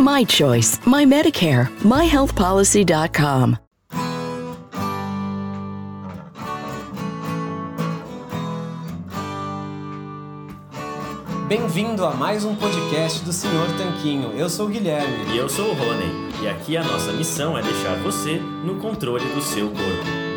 My choice, my Medicare, myhealthpolicy.com. Bem-vindo a mais um podcast do Senhor Tanquinho. Eu sou o Guilherme. E eu sou o Rony. E aqui a nossa missão é deixar você no controle do seu corpo.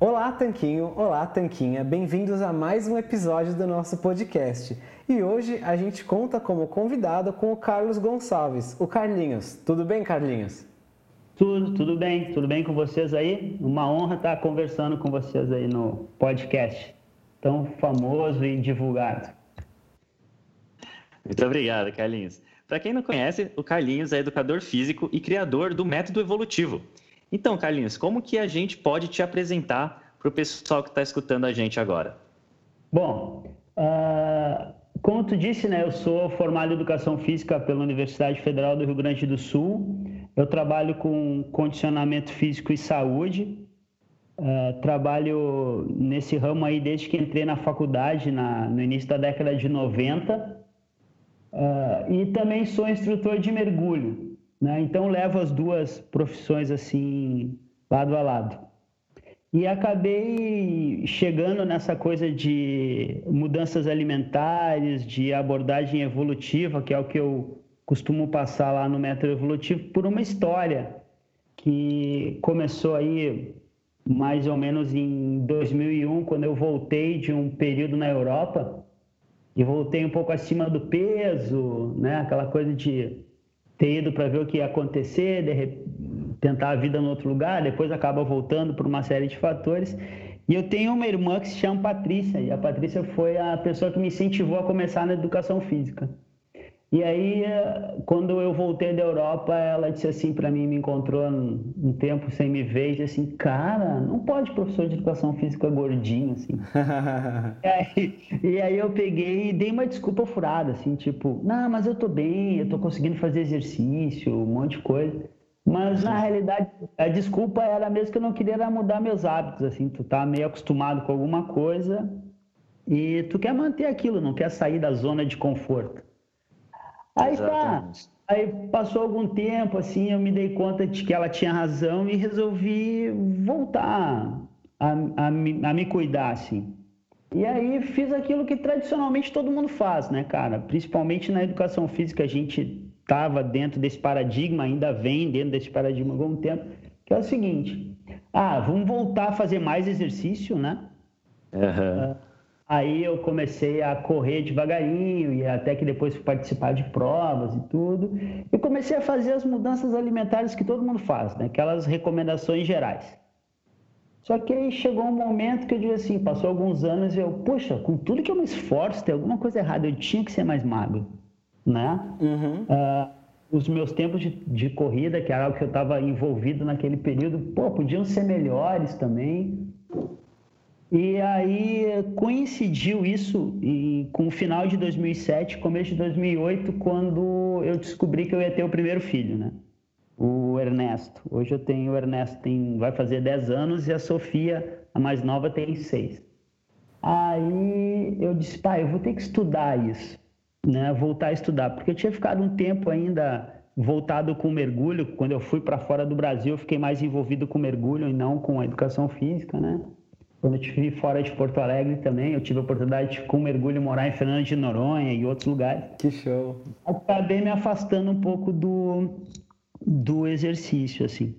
Olá, Tanquinho! Olá, Tanquinha! Bem-vindos a mais um episódio do nosso podcast. E hoje a gente conta como convidado com o Carlos Gonçalves, o Carlinhos. Tudo bem, Carlinhos? Tudo, tudo bem, tudo bem com vocês aí? Uma honra estar conversando com vocês aí no podcast tão famoso e divulgado. Muito obrigado, Carlinhos. Para quem não conhece, o Carlinhos é educador físico e criador do método evolutivo. Então, Carlinhos, como que a gente pode te apresentar para o pessoal que está escutando a gente agora? Bom, uh, como tu disse, né, eu sou formado em Educação Física pela Universidade Federal do Rio Grande do Sul. Eu trabalho com condicionamento físico e saúde. Uh, trabalho nesse ramo aí desde que entrei na faculdade na, no início da década de 90. Uh, e também sou instrutor de mergulho. Né? Então levo as duas profissões assim lado a lado. E acabei chegando nessa coisa de mudanças alimentares, de abordagem evolutiva, que é o que eu costumo passar lá no método evolutivo, por uma história que começou aí mais ou menos em 2001, quando eu voltei de um período na Europa e voltei um pouco acima do peso, né? Aquela coisa de ter ido para ver o que ia acontecer, tentar a vida em outro lugar, depois acaba voltando por uma série de fatores. E eu tenho uma irmã que se chama Patrícia, e a Patrícia foi a pessoa que me incentivou a começar na educação física. E aí, quando eu voltei da Europa, ela disse assim para mim, me encontrou um tempo sem me ver, e disse assim, cara, não pode professor de educação física gordinho, assim. e, aí, e, aí, eu peguei e dei uma desculpa furada, assim, tipo, não, mas eu tô bem, eu tô conseguindo fazer exercício, um monte de coisa. Mas na realidade, a desculpa era mesmo que eu não queria mudar meus hábitos, assim, tu tá meio acostumado com alguma coisa e tu quer manter aquilo, não quer sair da zona de conforto. Aí tá, aí passou algum tempo, assim, eu me dei conta de que ela tinha razão e resolvi voltar a, a, a me cuidar, assim. E aí fiz aquilo que tradicionalmente todo mundo faz, né, cara? Principalmente na educação física, a gente estava dentro desse paradigma, ainda vem dentro desse paradigma há algum tempo, que é o seguinte: ah, vamos voltar a fazer mais exercício, né? Uhum. Aí eu comecei a correr devagarinho e até que depois fui participar de provas e tudo. E comecei a fazer as mudanças alimentares que todo mundo faz, né? aquelas recomendações gerais. Só que aí chegou um momento que eu disse assim, passou alguns anos e eu, puxa, com tudo que eu me esforço, tem alguma coisa errada, eu tinha que ser mais magro né? Uhum. Uh, os meus tempos de, de, corrida, que era algo que eu estava envolvido naquele período, pô, podiam ser melhores também. E aí coincidiu isso em, com o final de 2007, começo de 2008, quando eu descobri que eu ia ter o primeiro filho, né? O Ernesto. Hoje eu tenho o Ernesto tem vai fazer 10 anos e a Sofia, a mais nova, tem 6. Aí eu disse, pai, eu vou ter que estudar isso né, voltar a estudar, porque eu tinha ficado um tempo ainda voltado com mergulho. Quando eu fui para fora do Brasil, eu fiquei mais envolvido com mergulho e não com a educação física, né? Quando eu estive fora de Porto Alegre também, eu tive a oportunidade de, com mergulho, morar em Fernando de Noronha e outros lugares. Que show! Acabei me afastando um pouco do, do exercício, assim.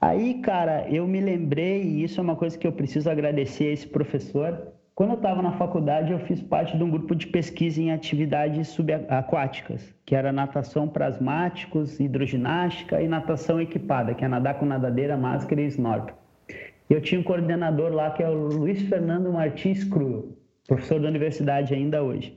Aí, cara, eu me lembrei, e isso é uma coisa que eu preciso agradecer a esse professor, quando eu estava na faculdade, eu fiz parte de um grupo de pesquisa em atividades subaquáticas, que era natação para hidroginástica e natação equipada, que é nadar com nadadeira, máscara e snorkel. Eu tinha um coordenador lá que é o Luiz Fernando Martins Cruel, professor da universidade ainda hoje.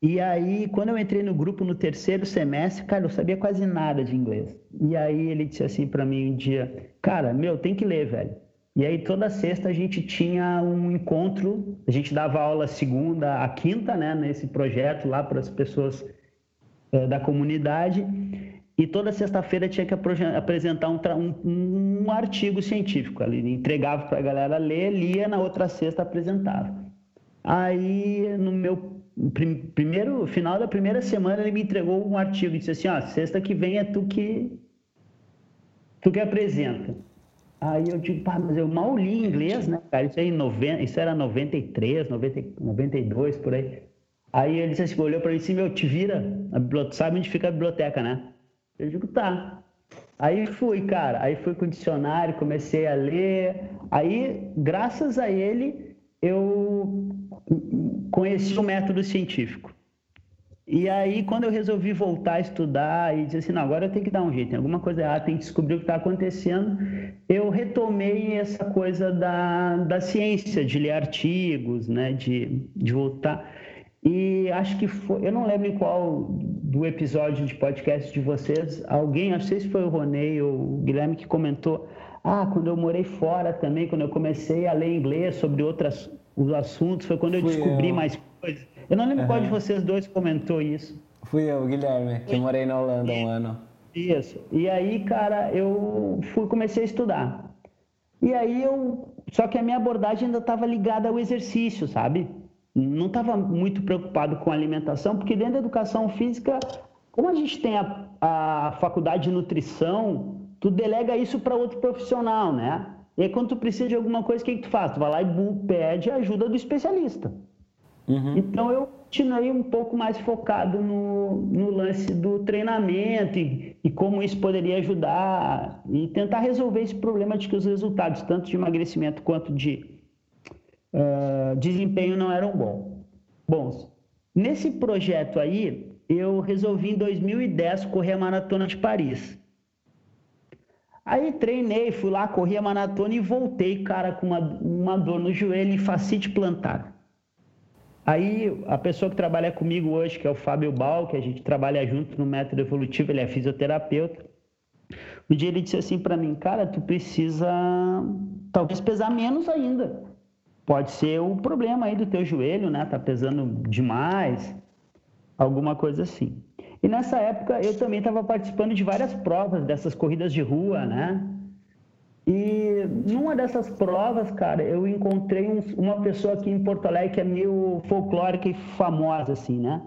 E aí, quando eu entrei no grupo no terceiro semestre, cara, eu sabia quase nada de inglês. E aí ele disse assim para mim um dia, cara, meu, tem que ler, velho. E aí toda sexta a gente tinha um encontro, a gente dava aula segunda a quinta, né, nesse projeto lá para as pessoas é, da comunidade. E toda sexta-feira tinha que apresentar um, um, um, artigo científico. Ele entregava para a galera ler, lia, na outra sexta apresentava. Aí, no meu primeiro final da primeira semana, ele me entregou um artigo e disse assim: ó, sexta que vem é tu que tu que apresenta. Aí eu digo, pá, mas eu mal li inglês, né, cara? Isso, aí 90, isso era 93, 90, 92, por aí. Aí ele disse assim, olhou para mim assim, meu, te vira, sabe onde fica a biblioteca, né? Eu digo, tá. Aí fui, cara, aí fui com o dicionário, comecei a ler. Aí, graças a ele, eu conheci o método científico. E aí, quando eu resolvi voltar a estudar e dizer assim, não, agora eu tenho que dar um jeito, tem alguma coisa errada, tem que descobrir o que está acontecendo, eu retomei essa coisa da, da ciência, de ler artigos, né, de, de voltar. E acho que foi, eu não lembro em qual do episódio de podcast de vocês, alguém, não sei se foi o Ronei ou o Guilherme que comentou, ah, quando eu morei fora também, quando eu comecei a ler inglês sobre outras, os assuntos, foi quando eu Fui descobri eu. mais coisas. Eu não lembro uhum. qual de vocês dois comentou isso. Fui eu, Guilherme, que eu morei na Holanda um ano. Isso. E aí, cara, eu fui, comecei a estudar. E aí eu. Só que a minha abordagem ainda estava ligada ao exercício, sabe? Não estava muito preocupado com a alimentação, porque dentro da educação física, como a gente tem a, a faculdade de nutrição, tu delega isso para outro profissional, né? E aí, quando tu precisa de alguma coisa, o que, que tu faz? Tu vai lá e pede ajuda do especialista. Uhum. Então eu continuei um pouco mais focado no, no lance do treinamento e, e, como isso poderia ajudar e tentar resolver esse problema de que os resultados, tanto de emagrecimento quanto de uh, desempenho, não eram bons. Bons, nesse projeto aí, eu resolvi em 2010 correr a maratona de Paris. Aí treinei, fui lá, corri a maratona e voltei, cara, com uma, uma dor no joelho e facite plantar. Aí a pessoa que trabalha comigo hoje, que é o Fábio Bal, que a gente trabalha junto no método evolutivo, ele é fisioterapeuta. Um dia ele disse assim para mim, cara, tu precisa talvez pesar menos ainda. Pode ser o problema aí do teu joelho, né? Tá pesando demais, alguma coisa assim. E nessa época eu também estava participando de várias provas dessas corridas de rua, né? E numa dessas provas, cara, eu encontrei um, uma pessoa aqui em Porto Alegre que é meio folclórica e famosa, assim, né?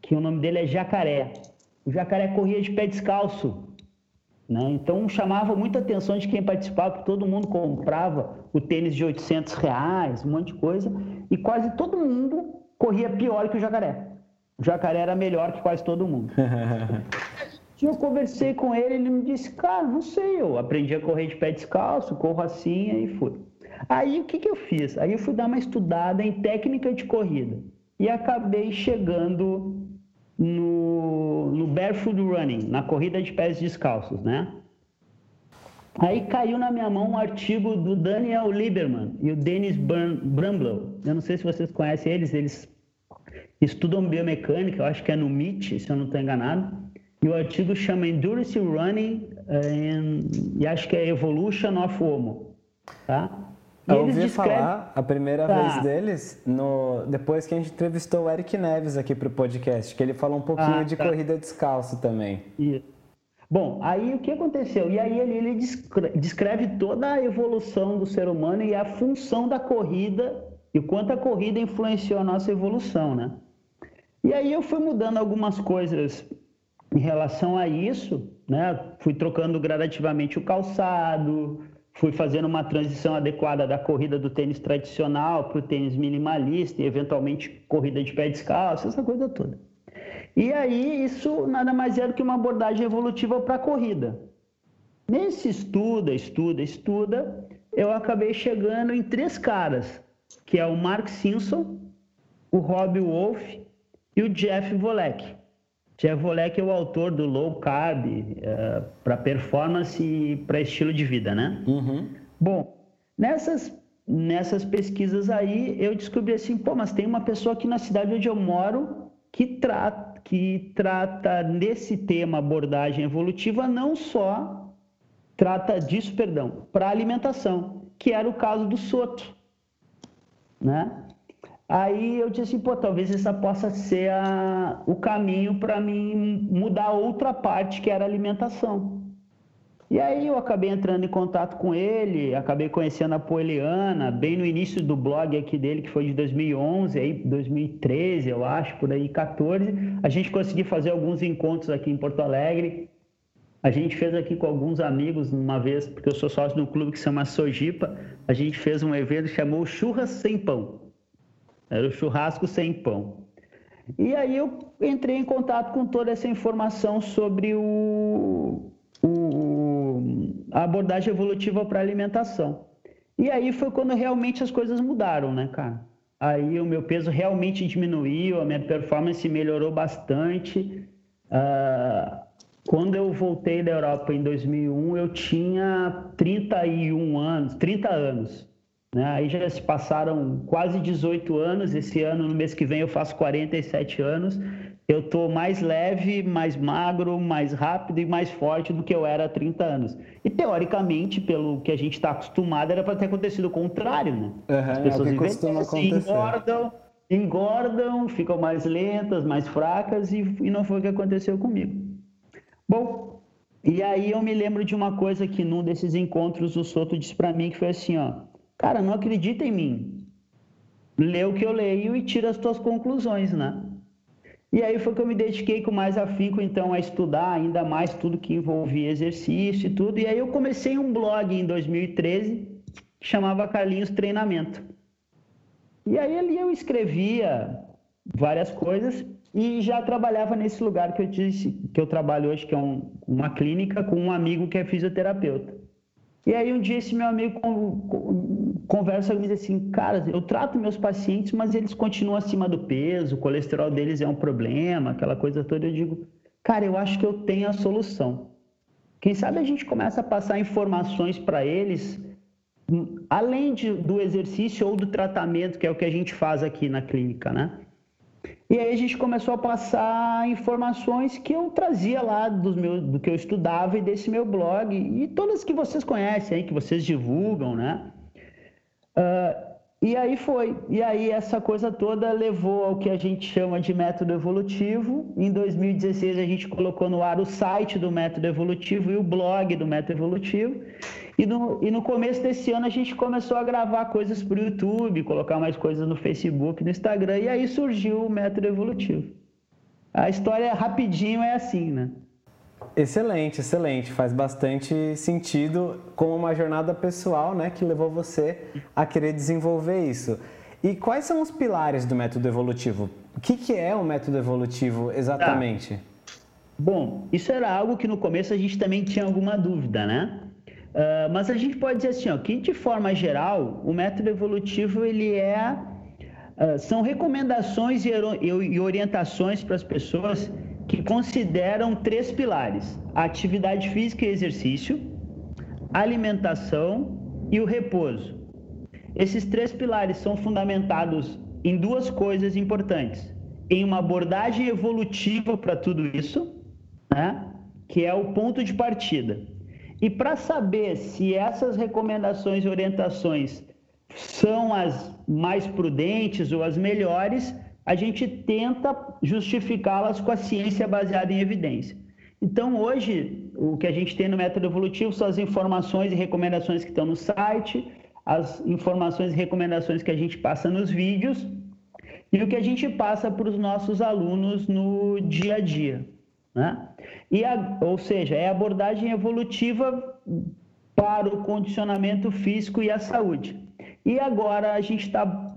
Que o nome dele é Jacaré. O Jacaré corria de pé descalço, né? Então chamava muita atenção de quem participava, porque todo mundo comprava o tênis de 800 reais, um monte de coisa, e quase todo mundo corria pior que o Jacaré. O Jacaré era melhor que quase todo mundo. eu conversei com ele, ele me disse, cara, não sei, eu aprendi a correr de pé descalço, corro assim e fui. Aí o que, que eu fiz? Aí eu fui dar uma estudada em técnica de corrida e acabei chegando no, no barefoot running, na corrida de pés descalços, né? Aí caiu na minha mão um artigo do Daniel Lieberman e o Dennis Bramblow. Eu não sei se vocês conhecem eles, eles estudam biomecânica, eu acho que é no MIT, se eu não estou enganado. E o artigo chama Endurance Running uh, e acho que é Evolution of Homo, tá? E eu ouvi descreve... falar a primeira tá. vez deles no depois que a gente entrevistou o Eric Neves aqui para o podcast, que ele falou um pouquinho ah, de tá. corrida descalço também. Isso. Bom, aí o que aconteceu? E aí ele, ele descreve toda a evolução do ser humano e a função da corrida e o quanto a corrida influenciou a nossa evolução, né? E aí eu fui mudando algumas coisas em relação a isso, né, fui trocando gradativamente o calçado, fui fazendo uma transição adequada da corrida do tênis tradicional para o tênis minimalista e eventualmente corrida de pé descalço, essa coisa toda. E aí isso nada mais é do que uma abordagem evolutiva para a corrida. Nesse estuda, estuda, estuda, eu acabei chegando em três caras, que é o Mark Simpson, o Rob Wolf e o Jeff Volek. Jeff Volek é o autor do Low Carb uh, eh, para performance e para estilo de vida, né? Uhum. Bom, nessas, nessas pesquisas aí, eu descobri assim, pô, mas tem uma pessoa aqui na cidade onde eu moro que trata, que trata nesse tema abordagem evolutiva não só trata disso, perdão, para alimentação, que era o caso do Soto, né? Aí eu disse assim, pô, talvez essa possa ser a, o caminho para mim mudar outra parte que era alimentação. E aí eu acabei entrando em contato com ele, acabei conhecendo a Poeliana, bem no início do blog aqui dele, que foi de 2011, aí 2013, eu acho, por aí 14. A gente conseguiu fazer alguns encontros aqui em Porto Alegre. A gente fez aqui com alguns amigos uma vez, porque eu sou sócio de um clube que se chama Sojipa. A gente fez um evento chamou Churras Sem Pão. Era o churrasco sem pão. E aí eu entrei em contato com toda essa informação sobre o, o a abordagem evolutiva para alimentação. E aí foi quando realmente as coisas mudaram, né, cara? Aí o meu peso realmente diminuiu, a minha performance melhorou bastante. Uh, quando eu voltei da Europa em 2001, eu tinha 31 anos, 30 anos. Né? Aí já se passaram quase 18 anos. Esse ano, no mês que vem, eu faço 47 anos. Eu estou mais leve, mais magro, mais rápido e mais forte do que eu era há 30 anos. E teoricamente, pelo que a gente está acostumado, era para ter acontecido o contrário, né? Uhum, As pessoas é envelhecem, engordam, engordam, ficam mais lentas, mais fracas e, e não foi o que aconteceu comigo. Bom, e aí eu me lembro de uma coisa que num desses encontros o Soto disse para mim que foi assim, ó, Cara, não acredita em mim. Lê o que eu leio e tira as tuas conclusões, né? E aí foi que eu me dediquei com mais afinco, então, a estudar ainda mais tudo que envolvia exercício e tudo. E aí eu comecei um blog em 2013 que chamava Carlinhos Treinamento. E aí ali eu escrevia várias coisas e já trabalhava nesse lugar que eu disse que eu trabalho hoje, que é um, uma clínica com um amigo que é fisioterapeuta. E aí um dia esse meu amigo conversa comigo assim, cara, eu trato meus pacientes, mas eles continuam acima do peso, o colesterol deles é um problema, aquela coisa toda. Eu digo, cara, eu acho que eu tenho a solução. Quem sabe a gente começa a passar informações para eles, além de, do exercício ou do tratamento, que é o que a gente faz aqui na clínica, né? E aí a gente começou a passar informações que eu trazia lá dos meus, do que eu estudava e desse meu blog, e todas que vocês conhecem aí, que vocês divulgam, né? Uh, e aí foi. E aí essa coisa toda levou ao que a gente chama de método evolutivo. Em 2016 a gente colocou no ar o site do método evolutivo e o blog do método evolutivo. E no, e no começo desse ano a gente começou a gravar coisas para o YouTube, colocar mais coisas no Facebook, no Instagram, e aí surgiu o método evolutivo. A história rapidinho é assim, né? Excelente, excelente. Faz bastante sentido como uma jornada pessoal, né, que levou você a querer desenvolver isso. E quais são os pilares do método evolutivo? O que, que é o método evolutivo exatamente? Tá. Bom, isso era algo que no começo a gente também tinha alguma dúvida, né? Uh, mas a gente pode dizer assim, ó, que de forma geral, o método evolutivo ele é uh, são recomendações e, e orientações para as pessoas que consideram três pilares: atividade física e exercício, alimentação e o repouso. Esses três pilares são fundamentados em duas coisas importantes: em uma abordagem evolutiva para tudo isso, né? que é o ponto de partida. E para saber se essas recomendações e orientações são as mais prudentes ou as melhores, a gente tenta justificá-las com a ciência baseada em evidência. Então, hoje, o que a gente tem no método evolutivo são as informações e recomendações que estão no site, as informações e recomendações que a gente passa nos vídeos e o que a gente passa para os nossos alunos no dia a dia. Né? E a, ou seja, é abordagem evolutiva para o condicionamento físico e a saúde. E agora a gente está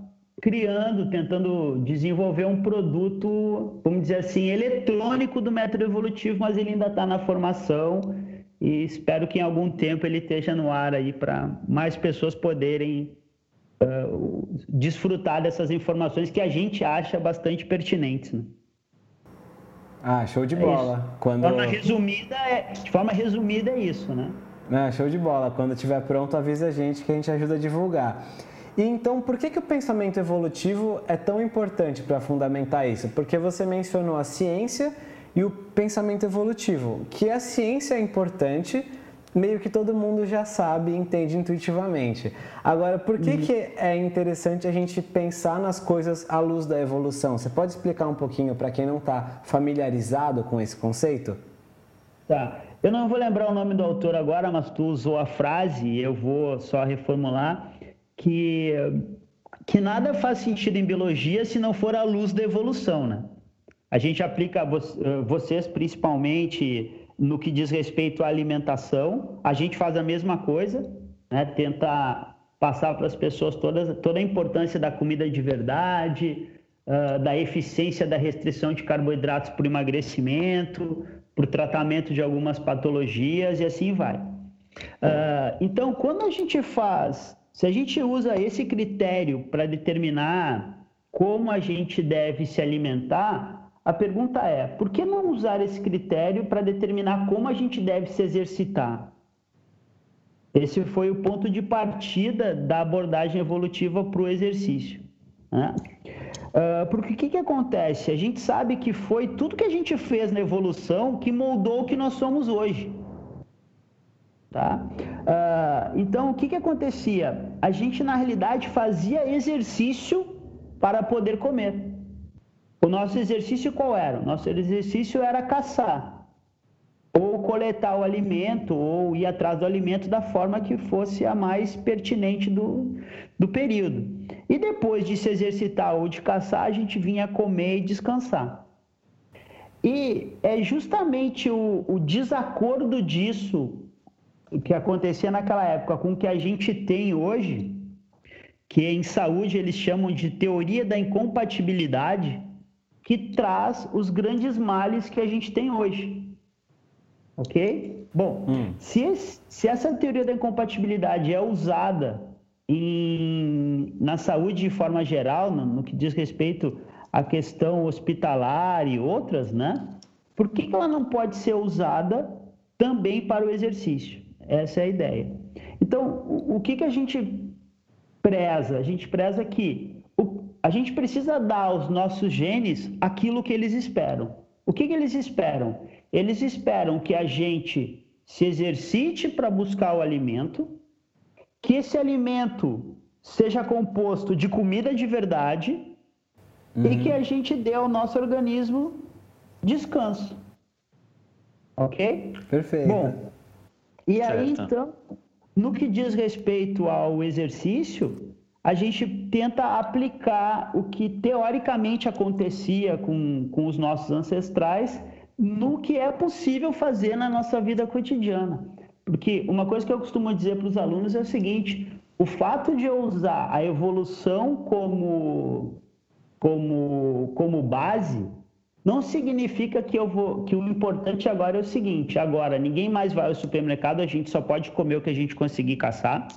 criando, tentando desenvolver um produto, vamos dizer assim, eletrônico do método evolutivo, mas ele ainda está na formação e espero que em algum tempo ele esteja no ar aí para mais pessoas poderem uh, desfrutar dessas informações que a gente acha bastante pertinentes. Né? Ah, show de é bola. É Quando... de, forma resumida, é, de forma resumida é isso, né? Ah, show de bola. Quando estiver pronto, avisa a gente que a gente ajuda a divulgar. E então, por que, que o pensamento evolutivo é tão importante para fundamentar isso? Porque você mencionou a ciência e o pensamento evolutivo, que a ciência é importante, meio que todo mundo já sabe e entende intuitivamente. Agora, por que, uhum. que é interessante a gente pensar nas coisas à luz da evolução? Você pode explicar um pouquinho para quem não está familiarizado com esse conceito? Tá. Eu não vou lembrar o nome do autor agora, mas tu usou a frase, eu vou só reformular, que, que nada faz sentido em biologia se não for a luz da evolução, né? A gente aplica, eh, vocês principalmente no que diz respeito à alimentação, a gente faz a mesma coisa, né? tenta passar para as pessoas toda, toda a importância da comida de verdade, uh, da eficiência da restrição de carboidratos para emagrecimento, para o tratamento de algumas patologias e assim vai. Uh, então, quando a gente faz, se a gente usa esse critério para determinar como a gente deve se alimentar, a pergunta é: por que não usar esse critério para determinar como a gente deve se exercitar? Esse foi o ponto de partida da abordagem evolutiva para o exercício. Né? Uh, porque o que, que acontece? A gente sabe que foi tudo que a gente fez na evolução que moldou o que nós somos hoje. Tá? Uh, então, o que, que acontecia? A gente, na realidade, fazia exercício para poder comer. O nosso exercício qual era? O nosso exercício era caçar, ou coletar o alimento, ou ir atrás do alimento da forma que fosse a mais pertinente do, do período. E depois de se exercitar ou de caçar, a gente vinha comer e descansar. E é justamente o, o desacordo disso que acontecia naquela época com o que a gente tem hoje, que em saúde eles chamam de teoria da incompatibilidade, que traz os grandes males que a gente tem hoje. Ok? Bom, hum. se, esse, se essa teoria da incompatibilidade é usada em, na saúde de forma geral, no, no, que diz respeito à questão hospitalar e outras, né? Por que, que ela não pode ser usada também para o exercício? Essa é a ideia. Então, o, o que, que a gente preza? A gente preza que a gente precisa dar aos nossos genes aquilo que eles esperam. O que, que eles esperam? Eles esperam que a gente se exercite para buscar o alimento, que esse alimento seja composto de comida de verdade uhum. e que a gente dê ao nosso organismo descanso. Ok? Perfeito. Bom, e certo. aí então, no que diz respeito ao exercício, a gente tenta aplicar o que teoricamente acontecia com, com os nossos ancestrais no que é possível fazer na nossa vida cotidiana. Porque uma coisa que eu costumo dizer para os alunos é o seguinte: o fato de eu usar a evolução como, como, como base não significa que eu vou que o importante agora é o seguinte: agora ninguém mais vai ao supermercado, a gente só pode comer o que a gente conseguir caçar,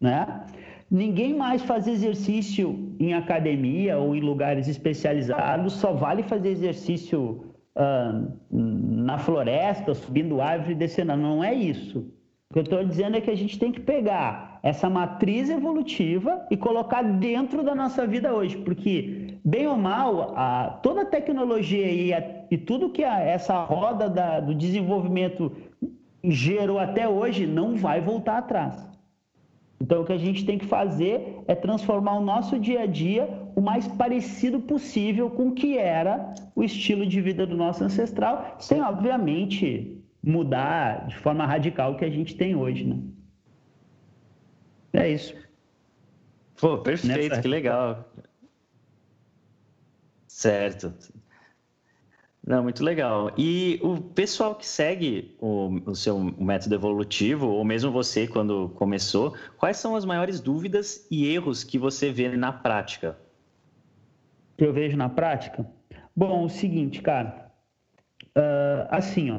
né? Ninguém mais faz exercício em academia ou em lugares especializados, só vale fazer exercício uh, na floresta, subindo árvore e descendo. Não é isso. O que eu estou dizendo é que a gente tem que pegar essa matriz evolutiva e colocar dentro da nossa vida hoje, porque, bem ou mal, a, toda a tecnologia e, a, e tudo que a, essa roda da, do desenvolvimento gerou até hoje não vai voltar atrás. Então, o que a gente tem que fazer é transformar o nosso dia a dia o mais parecido possível com o que era o estilo de vida do nosso ancestral, sem, obviamente, mudar de forma radical o que a gente tem hoje, né? É isso. Pô, perfeito, Nessa... que legal. Certo. Não, muito legal. E o pessoal que segue o, o seu método evolutivo, ou mesmo você quando começou, quais são as maiores dúvidas e erros que você vê na prática? Que eu vejo na prática? Bom, o seguinte, cara. Uh, assim, ó.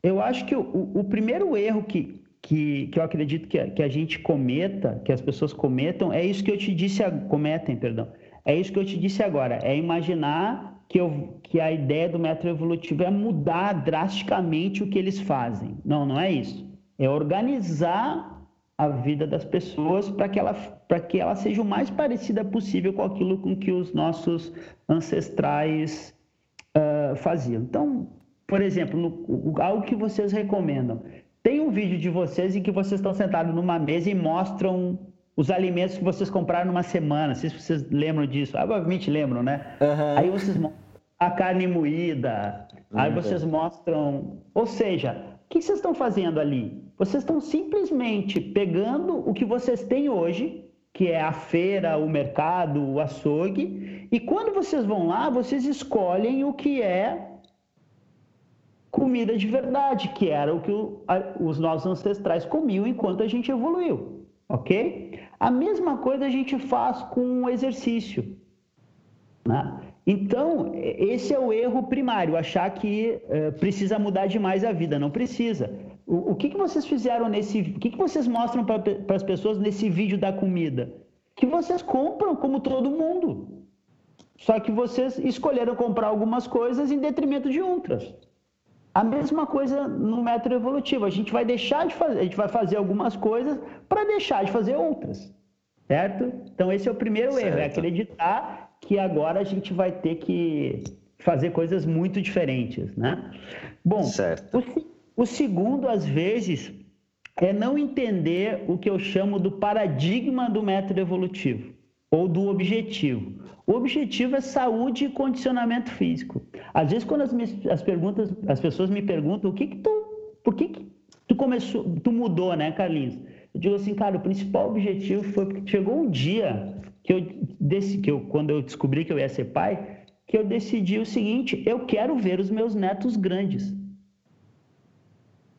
Eu acho que o, o primeiro erro que, que, que eu acredito que a, que a gente cometa, que as pessoas cometam, é isso que eu te disse, cometem, perdão. É isso que eu te disse agora, é imaginar que, eu, que a ideia do método evolutivo é mudar drasticamente o que eles fazem. Não, não é isso. É organizar a vida das pessoas para que, ela, que ela seja o mais parecida possível com aquilo com que os nossos ancestrais uh, faziam. Então, por exemplo, no, algo que vocês recomendam. Tem um vídeo de vocês em que vocês estão sentados numa mesa e mostram os alimentos que vocês compraram numa semana. Não sei se vocês lembram disso. Ah, provavelmente lembram, né? Uhum. Aí vocês mostram a carne moída, uhum. aí vocês mostram. Ou seja, o que vocês estão fazendo ali? Vocês estão simplesmente pegando o que vocês têm hoje, que é a feira, o mercado, o açougue, e quando vocês vão lá, vocês escolhem o que é comida de verdade, que era o que os nossos ancestrais comiam enquanto a gente evoluiu, ok? A mesma coisa a gente faz com o exercício. Né? Então, esse é o erro primário, achar que uh, precisa mudar demais a vida. Não precisa. O, o que, que vocês fizeram nesse. O que, que vocês mostram para as pessoas nesse vídeo da comida? Que vocês compram como todo mundo. Só que vocês escolheram comprar algumas coisas em detrimento de outras. A mesma coisa no método evolutivo. A gente vai deixar de fazer, a gente vai fazer algumas coisas para deixar de fazer outras. Certo? Então esse é o primeiro certo. erro, é acreditar que agora a gente vai ter que fazer coisas muito diferentes, né? Bom, certo. O, o segundo, às vezes, é não entender o que eu chamo do paradigma do método evolutivo ou do objetivo. O objetivo é saúde e condicionamento físico. Às vezes, quando as, as perguntas, as pessoas me perguntam o que que tu, por que, que tu começou, tu mudou, né, Carlinhos? Eu digo assim, cara, o principal objetivo foi porque chegou um dia que eu, desse, que eu quando eu descobri que eu ia ser pai, que eu decidi o seguinte: eu quero ver os meus netos grandes.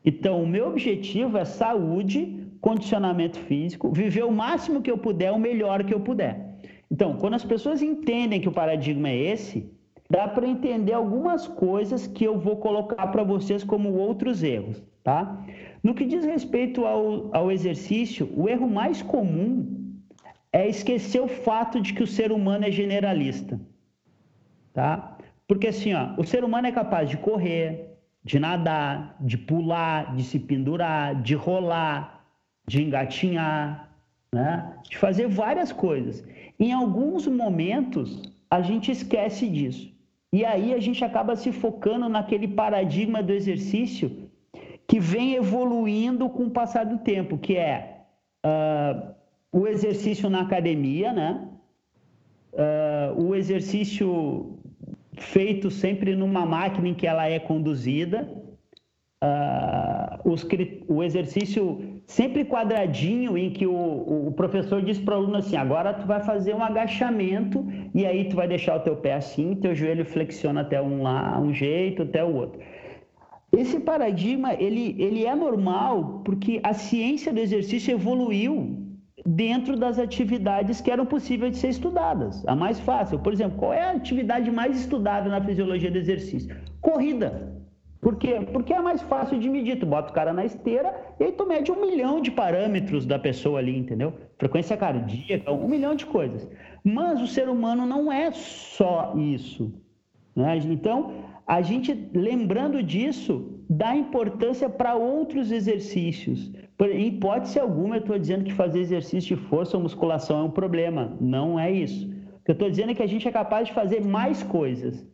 Então, o meu objetivo é saúde, condicionamento físico, viver o máximo que eu puder, o melhor que eu puder. Então, quando as pessoas entendem que o paradigma é esse, dá para entender algumas coisas que eu vou colocar para vocês como outros erros, tá? No que diz respeito ao, ao exercício, o erro mais comum é esquecer o fato de que o ser humano é generalista, tá? Porque assim, ó, o ser humano é capaz de correr, de nadar, de pular, de se pendurar, de rolar, de engatinhar, né? de fazer várias coisas. Em alguns momentos, a gente esquece disso. E aí a gente acaba se focando naquele paradigma do exercício que vem evoluindo com o passar do tempo, que é uh, o exercício na academia, né? Uh, o exercício feito sempre numa máquina em que ela é conduzida. Uh, os, o exercício sempre quadradinho em que o, o professor diz para o aluno assim, agora tu vai fazer um agachamento e aí tu vai deixar o teu pé assim, teu joelho flexiona até um, lá, um jeito, até o outro. Esse paradigma, ele, ele é normal porque a ciência do exercício evoluiu dentro das atividades que eram possíveis de ser estudadas. A mais fácil, por exemplo, qual é a atividade mais estudada na fisiologia do exercício? Corrida. Por quê? Porque é mais fácil de medir. Tu bota o cara na esteira e aí tu mede um milhão de parâmetros da pessoa ali, entendeu? Frequência cardíaca, um milhão de coisas. Mas o ser humano não é só isso. Né? Então, a gente, lembrando disso, dá importância para outros exercícios. Em hipótese alguma, eu estou dizendo que fazer exercício de força ou musculação é um problema. Não é isso. O que eu estou dizendo é que a gente é capaz de fazer mais coisas.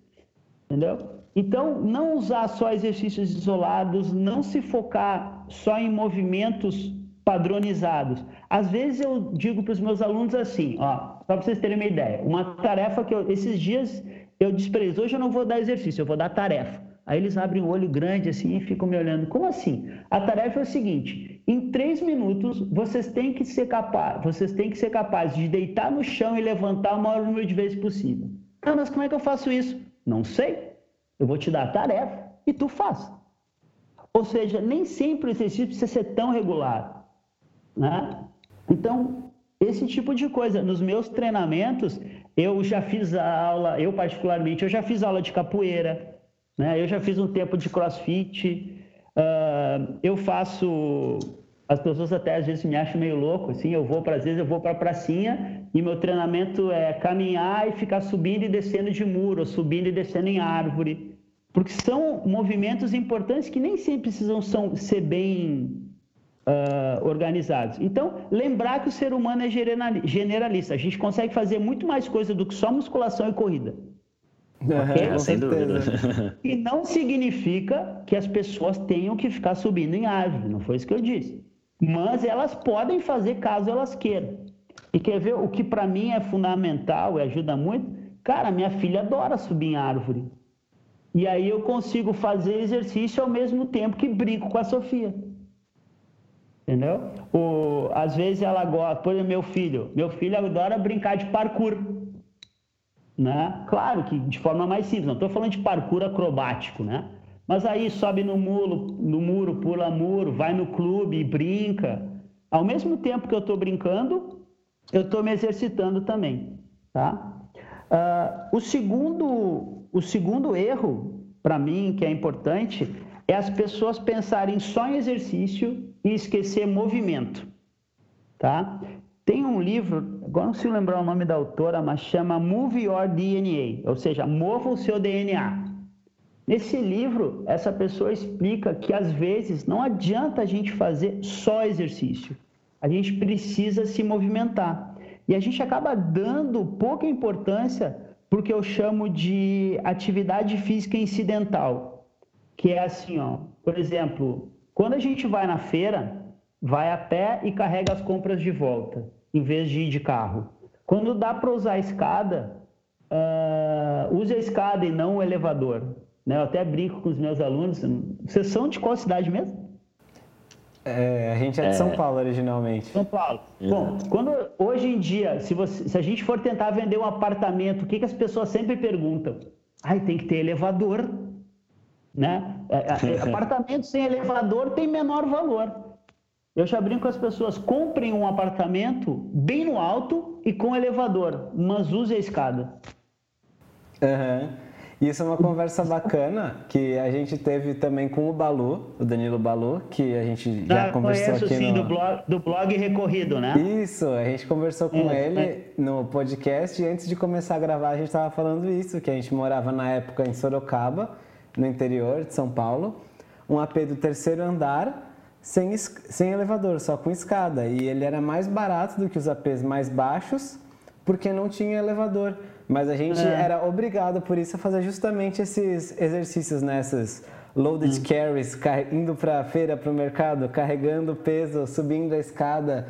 Entendeu? Então, não usar só exercícios isolados, não se focar só em movimentos padronizados. Às vezes eu digo para os meus alunos assim, ó, só para vocês terem uma ideia, uma tarefa que eu, esses dias eu desprezo, hoje eu não vou dar exercício, eu vou dar tarefa. Aí eles abrem o olho grande assim e ficam me olhando. Como assim? A tarefa é o seguinte: em três minutos vocês têm que ser capazes, vocês têm que ser capazes de deitar no chão e levantar o maior número de vezes possível. Ah, mas como é que eu faço isso? Não sei. Eu vou te dar a tarefa e tu faz. Ou seja, nem sempre o exercício precisa ser tão regular. Né? Então, esse tipo de coisa. Nos meus treinamentos, eu já fiz aula, eu particularmente, eu já fiz aula de capoeira, né? Eu já fiz um tempo de crossfit. Uh, eu faço. As pessoas até às vezes me acham meio louco, assim. Eu vou, para às vezes, eu vou para a pracinha e meu treinamento é caminhar e ficar subindo e descendo de muro, subindo e descendo em árvore. Porque são movimentos importantes que nem sempre precisam são, ser bem uh, organizados. Então, lembrar que o ser humano é generalista. A gente consegue fazer muito mais coisa do que só musculação e corrida. Okay? sem dúvida. E não significa que as pessoas tenham que ficar subindo em árvore, não foi isso que eu disse. Mas elas podem fazer caso elas queiram. E quer ver o que para mim é fundamental e ajuda muito? Cara, minha filha adora subir em árvore. E aí eu consigo fazer exercício ao mesmo tempo que brinco com a Sofia. Entendeu? O, às vezes ela gosta, por exemplo, meu filho, meu filho adora brincar de parkour. Né? Claro que de forma mais simples, não estou falando de parkour acrobático, né? Mas aí sobe no muro, no muro, pula muro, vai no clube e brinca. Ao mesmo tempo que eu estou brincando, eu estou me exercitando também, tá? Uh, o segundo, o segundo erro para mim que é importante é as pessoas pensarem só em exercício e esquecer movimento, tá? Tem um livro, agora não se lembrar o nome da autora, mas chama Move Your DNA, ou seja, mova o seu DNA. Nesse livro, essa pessoa explica que às vezes não adianta a gente fazer só exercício, a gente precisa se movimentar. E a gente acaba dando pouca importância porque eu chamo de atividade física incidental, que é assim, ó, por exemplo, quando a gente vai na feira, vai a pé e carrega as compras de volta, em vez de ir de carro. Quando dá para usar a escada, uh, use a escada e não o elevador. Né? Eu até brinco com os meus alunos. Vocês são de qual cidade mesmo? É, a gente é de é... São Paulo originalmente. São Paulo. É. Bom, quando hoje em dia, se, você, se a gente for tentar vender um apartamento, o que, que as pessoas sempre perguntam? Ai, tem que ter elevador. Né? É, é, apartamento sem elevador tem menor valor. Eu já brinco com as pessoas, comprem um apartamento bem no alto e com elevador, mas use a escada. Uhum. Isso é uma conversa bacana que a gente teve também com o Balu, o Danilo Balu, que a gente já ah, conversou conheço, aqui sim, no... do blog, do blog Recorrido, né? Isso, a gente conversou com é, ele é. no podcast e antes de começar a gravar a gente estava falando isso, que a gente morava na época em Sorocaba, no interior de São Paulo, um AP do terceiro andar, sem, sem elevador, só com escada. E ele era mais barato do que os APs mais baixos, porque não tinha elevador. Mas a gente é. era obrigado, por isso, a fazer justamente esses exercícios nessas loaded hum. carries, indo para a feira, para o mercado, carregando peso, subindo a escada.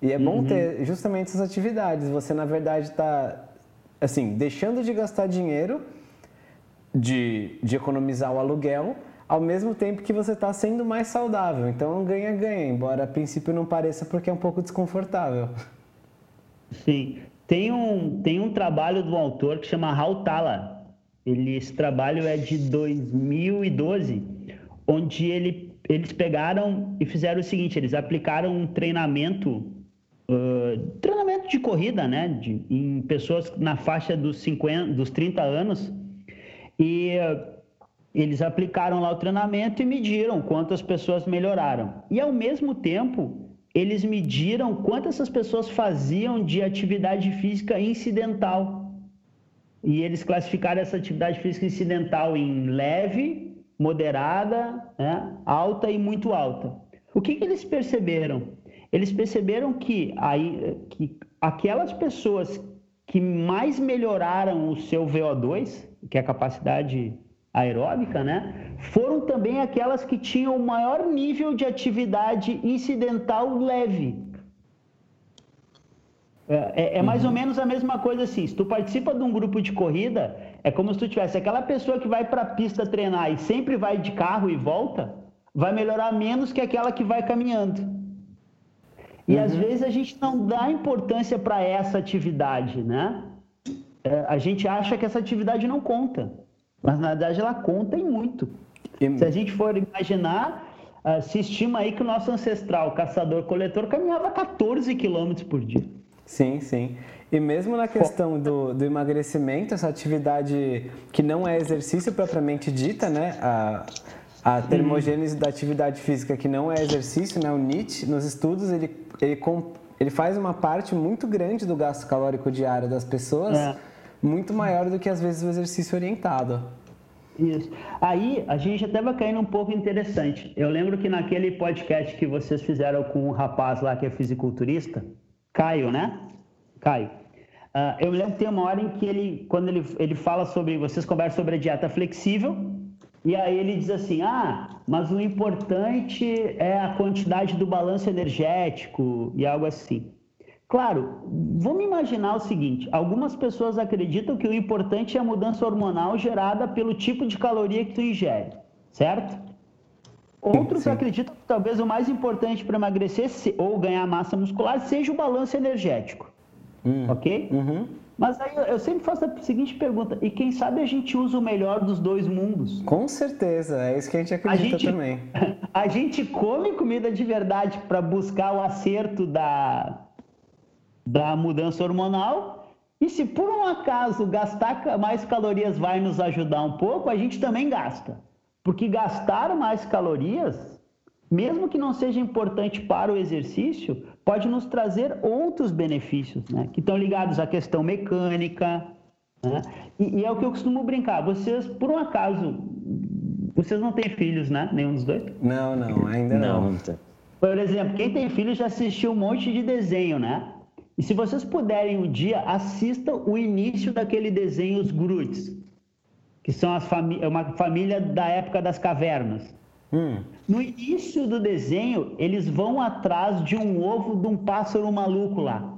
E é bom uhum. ter justamente essas atividades. Você, na verdade, está, assim, deixando de gastar dinheiro de, de economizar o aluguel, ao mesmo tempo que você está sendo mais saudável. Então, ganha-ganha, embora a princípio não pareça porque é um pouco desconfortável. Sim. Tem um, tem um trabalho do autor que chama Hautala. Ele, esse trabalho é de 2012, onde ele, eles pegaram e fizeram o seguinte: eles aplicaram um treinamento Uh, treinamento de corrida, né? De, em pessoas na faixa dos, 50, dos 30 anos, e eles aplicaram lá o treinamento e mediram quantas pessoas melhoraram. E ao mesmo tempo, eles mediram quantas essas pessoas faziam de atividade física incidental. E eles classificaram essa atividade física incidental em leve, moderada, né, alta e muito alta. O que, que eles perceberam? Eles perceberam que, aí, que aquelas pessoas que mais melhoraram o seu VO2, que é a capacidade aeróbica, né? Foram também aquelas que tinham o maior nível de atividade incidental leve. É, é, é mais uhum. ou menos a mesma coisa assim. Se tu participa de um grupo de corrida, é como se tu tivesse aquela pessoa que vai para a pista treinar e sempre vai de carro e volta, vai melhorar menos que aquela que vai caminhando. E uhum. às vezes a gente não dá importância para essa atividade, né? É, a gente acha que essa atividade não conta, mas na verdade ela conta em muito. Se a gente for imaginar, uh, se estima aí que o nosso ancestral caçador-coletor caminhava 14 quilômetros por dia. Sim, sim. E mesmo na questão do, do, emagrecimento, essa atividade que não é exercício propriamente dita, né? A, a termogênese da atividade física que não é exercício, né? o NIT, nos estudos, ele, ele, ele faz uma parte muito grande do gasto calórico diário das pessoas. É muito maior do que às vezes o exercício orientado. Isso. Aí a gente até vai caindo um pouco interessante. Eu lembro que naquele podcast que vocês fizeram com um rapaz lá que é fisiculturista, Caio, né? Caio. Uh, eu lembro que tem uma hora em que ele, quando ele, ele fala sobre, vocês conversam sobre a dieta flexível, e aí ele diz assim: ah, mas o importante é a quantidade do balanço energético e algo assim. Claro, vamos imaginar o seguinte: algumas pessoas acreditam que o importante é a mudança hormonal gerada pelo tipo de caloria que tu ingere, certo? Outros Sim. acreditam que talvez o mais importante para emagrecer ou ganhar massa muscular seja o balanço energético. Hum. Ok? Uhum. Mas aí eu sempre faço a seguinte pergunta: e quem sabe a gente usa o melhor dos dois mundos? Com certeza, é isso que a gente acredita a gente, também. A gente come comida de verdade para buscar o acerto da, da mudança hormonal. E se por um acaso gastar mais calorias vai nos ajudar um pouco, a gente também gasta. Porque gastar mais calorias, mesmo que não seja importante para o exercício, pode nos trazer outros benefícios, né? Que estão ligados à questão mecânica, né? e, e, é o que eu costumo brincar. Vocês, por um acaso, vocês não têm filhos, né? Nenhum dos dois? Não, não, ainda não. não. Por exemplo, quem tem filhos já assistiu um monte de desenho, né? E se vocês puderem um dia, assistam o início daquele desenho Os Grudes, que são as é uma família da época das cavernas. Hum. No início do desenho, eles vão atrás de um ovo de um pássaro maluco lá.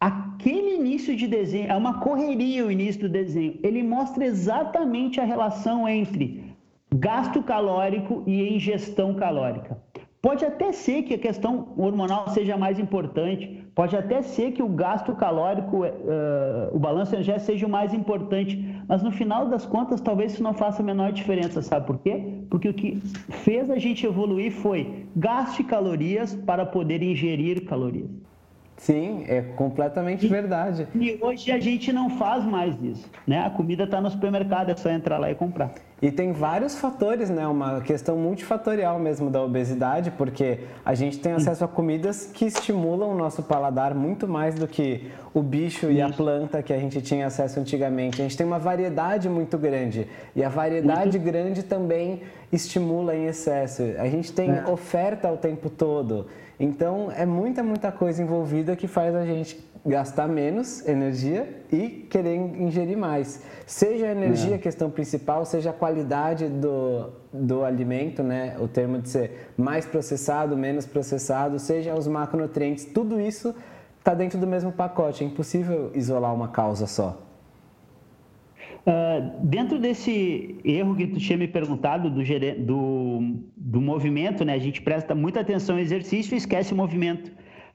Aquele início de desenho é uma correria o início do desenho. Ele mostra exatamente a relação entre gasto calórico e ingestão calórica. Pode até ser que a questão hormonal seja mais importante, pode até ser que o gasto calórico, uh, o balanço energético seja o mais importante, mas no final das contas talvez isso não faça a menor diferença, sabe por quê? Porque o que fez a gente evoluir foi gaste calorias para poder ingerir calorias. Sim, é completamente e, verdade. E hoje a gente não faz mais isso, né? A comida está no supermercado, é só entrar lá e comprar. E tem vários fatores, né? Uma questão multifatorial mesmo da obesidade, porque a gente tem acesso a comidas que estimulam o nosso paladar muito mais do que o bicho e a planta que a gente tinha acesso antigamente. A gente tem uma variedade muito grande e a variedade muito... grande também estimula em excesso. A gente tem é. oferta o tempo todo. Então é muita, muita coisa envolvida que faz a gente gastar menos energia e querer ingerir mais. Seja a energia a questão principal, seja a qualidade do, do alimento, né? o termo de ser mais processado, menos processado, seja os macronutrientes, tudo isso está dentro do mesmo pacote. É impossível isolar uma causa só. Uh, dentro desse erro que tu tinha me perguntado do, do, do movimento, né? A gente presta muita atenção ao exercício e esquece o movimento.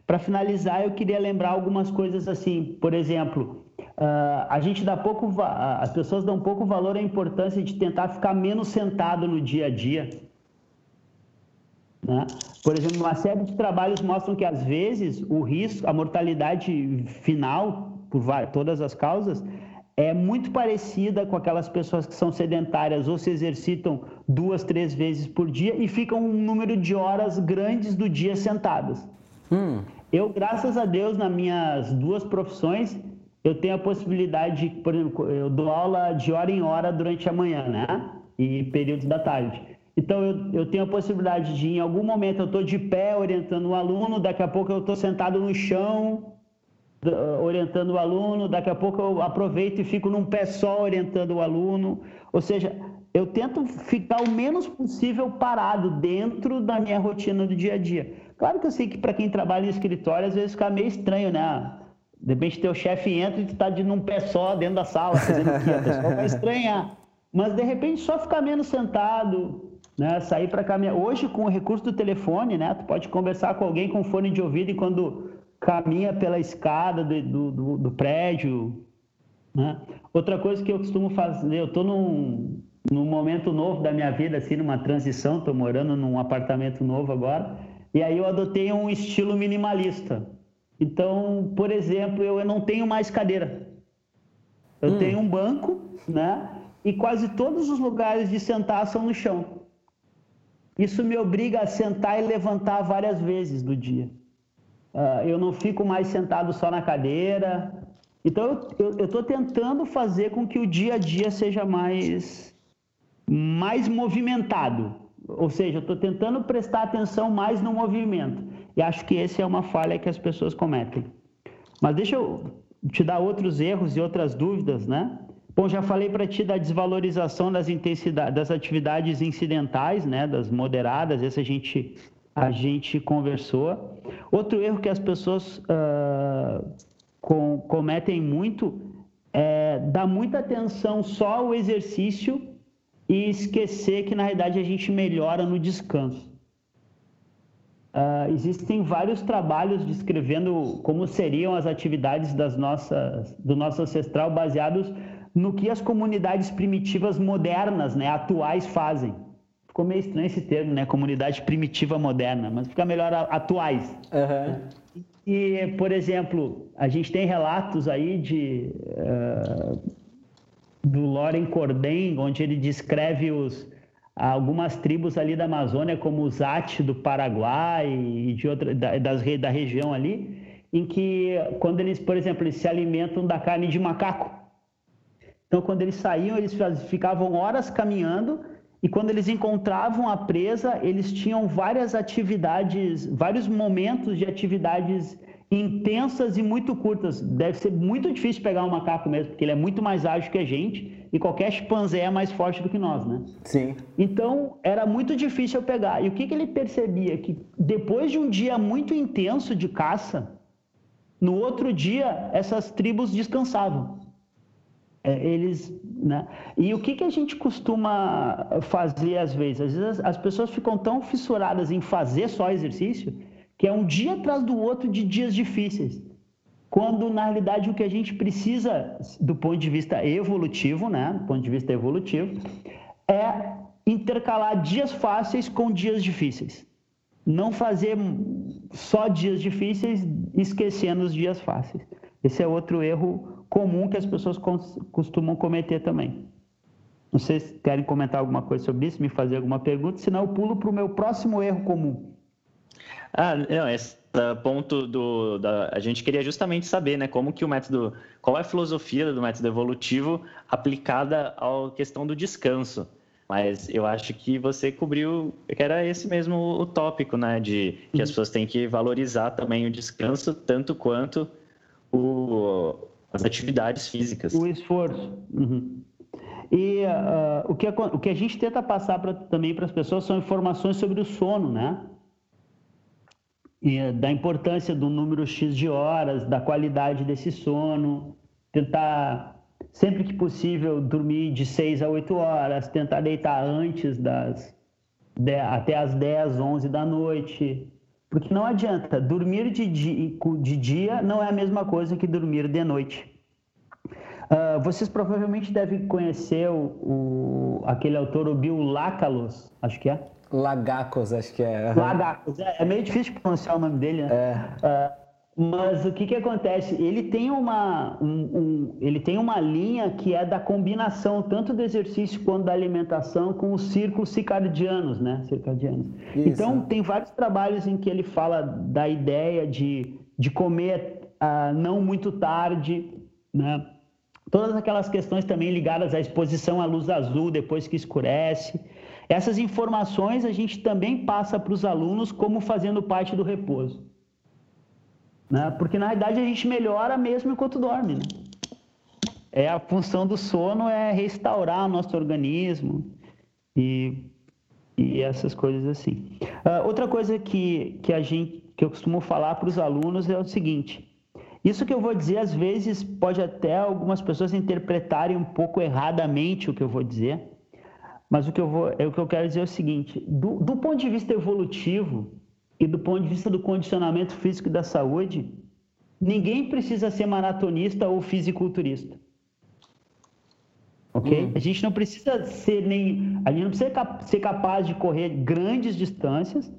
Para finalizar, eu queria lembrar algumas coisas assim, por exemplo, uh, a gente dá pouco, as pessoas dão pouco valor à importância de tentar ficar menos sentado no dia a dia. Né? Por exemplo, uma série de trabalhos mostram que às vezes o risco, a mortalidade final por todas as causas é muito parecida com aquelas pessoas que são sedentárias ou se exercitam duas, três vezes por dia e ficam um número de horas grandes do dia sentadas. Hum. Eu, graças a Deus, nas minhas duas profissões, eu tenho a possibilidade, de, por exemplo, eu dou aula de hora em hora durante a manhã, né? E períodos da tarde. Então, eu, eu tenho a possibilidade de, em algum momento, eu estou de pé orientando o aluno, daqui a pouco eu estou sentado no chão orientando o aluno, daqui a pouco eu aproveito e fico num pé só orientando o aluno. Ou seja, eu tento ficar o menos possível parado dentro da minha rotina do dia a dia. Claro que eu sei que para quem trabalha em escritório, às vezes fica meio estranho, né? De repente teu chefe entra e tu tá de num pé só dentro da sala, fazendo o quê? A pessoa vai estranhar. Mas de repente só ficar menos sentado, né? Sair para caminhar. Hoje, com o recurso do telefone, né? Tu pode conversar com alguém com fone de ouvido e quando caminha pela escada do, do, do prédio. Né? Outra coisa que eu costumo fazer, eu estou num, num momento novo da minha vida, assim, numa transição, estou morando num apartamento novo agora, e aí eu adotei um estilo minimalista. Então, por exemplo, eu, eu não tenho mais cadeira. Eu hum. tenho um banco, né? E quase todos os lugares de sentar são no chão. Isso me obriga a sentar e levantar várias vezes do dia. Uh, eu não fico mais sentado só na cadeira. Então, eu estou tentando fazer com que o dia a dia seja mais mais movimentado. Ou seja, eu estou tentando prestar atenção mais no movimento. E acho que essa é uma falha que as pessoas cometem. Mas deixa eu te dar outros erros e outras dúvidas, né? Bom, já falei para ti da desvalorização das intensidades, das atividades incidentais, né, das moderadas. Essa a gente a gente conversou. Outro erro que as pessoas uh, com, cometem muito é dar muita atenção só ao exercício e esquecer que na realidade a gente melhora no descanso. Uh, existem vários trabalhos descrevendo como seriam as atividades das nossas, do nosso ancestral baseados no que as comunidades primitivas modernas, né, atuais fazem. Ficou meio estranho esse termo, né, comunidade primitiva moderna, mas fica melhor atuais. Uhum. E, por exemplo, a gente tem relatos aí de uh, do Loren Cordem, onde ele descreve os algumas tribos ali da Amazônia, como os Ati do Paraguai e de outra, da, das, da região ali, em que quando eles, por exemplo, eles se alimentam da carne de macaco. Então, quando eles saíam, eles ficavam horas caminhando e quando eles encontravam a presa, eles tinham várias atividades, vários momentos de atividades intensas e muito curtas. Deve ser muito difícil pegar um macaco mesmo, porque ele é muito mais ágil que a gente e qualquer chimpanzé é mais forte do que nós, né? Sim. Então, era muito difícil eu pegar. E o que, que ele percebia? Que depois de um dia muito intenso de caça, no outro dia, essas tribos descansavam. É, eles, né? E o que, que a gente costuma fazer às vezes? Às vezes as pessoas ficam tão fissuradas em fazer só exercício que é um dia atrás do outro de dias difíceis. Quando na realidade o que a gente precisa, do ponto de vista evolutivo, né? Do ponto de vista evolutivo, é intercalar dias fáceis com dias difíceis. Não fazer só dias difíceis esquecendo os dias fáceis. Esse é outro erro comum que as pessoas costumam cometer também. Não sei se querem comentar alguma coisa sobre isso, me fazer alguma pergunta, senão eu pulo para o meu próximo erro comum. Ah, não, esse ponto do, da, a gente queria justamente saber, né, como que o método, qual é a filosofia do método evolutivo aplicada à questão do descanso. Mas eu acho que você cobriu, que era esse mesmo o tópico, né, de que as uhum. pessoas têm que valorizar também o descanso tanto quanto o, as atividades físicas. O esforço. Uhum. E uh, o, que, o que a gente tenta passar pra, também para as pessoas são informações sobre o sono, né? E, da importância do número X de horas, da qualidade desse sono, tentar, sempre que possível, dormir de 6 a 8 horas, tentar deitar antes das de, até as 10, 11 da noite, porque não adianta, dormir de dia, de dia não é a mesma coisa que dormir de noite. Uh, vocês provavelmente devem conhecer o, o, aquele autor, o Bill Lakalos, acho que é. Lagacos, acho que é. Lagacos, é, é meio difícil pronunciar o nome dele, né? É. Uh, mas o que, que acontece? Ele tem, uma, um, um, ele tem uma linha que é da combinação tanto do exercício quanto da alimentação com os círculos circadianos, né? Circadianos. Isso. Então, tem vários trabalhos em que ele fala da ideia de, de comer uh, não muito tarde, né? Todas aquelas questões também ligadas à exposição à luz azul depois que escurece. Essas informações a gente também passa para os alunos como fazendo parte do repouso. Né? Porque na realidade a gente melhora mesmo enquanto dorme. Né? É a função do sono é restaurar o nosso organismo e, e essas coisas assim. Uh, outra coisa que, que a gente que eu costumo falar para os alunos é o seguinte: isso que eu vou dizer às vezes pode até algumas pessoas interpretarem um pouco erradamente o que eu vou dizer, mas o que eu vou, é o que eu quero dizer é o seguinte: do, do ponto de vista evolutivo, e do ponto de vista do condicionamento físico e da saúde, ninguém precisa ser maratonista ou fisiculturista. Ok? Uhum. A gente não precisa ser nem. A gente não precisa ser capaz de correr grandes distâncias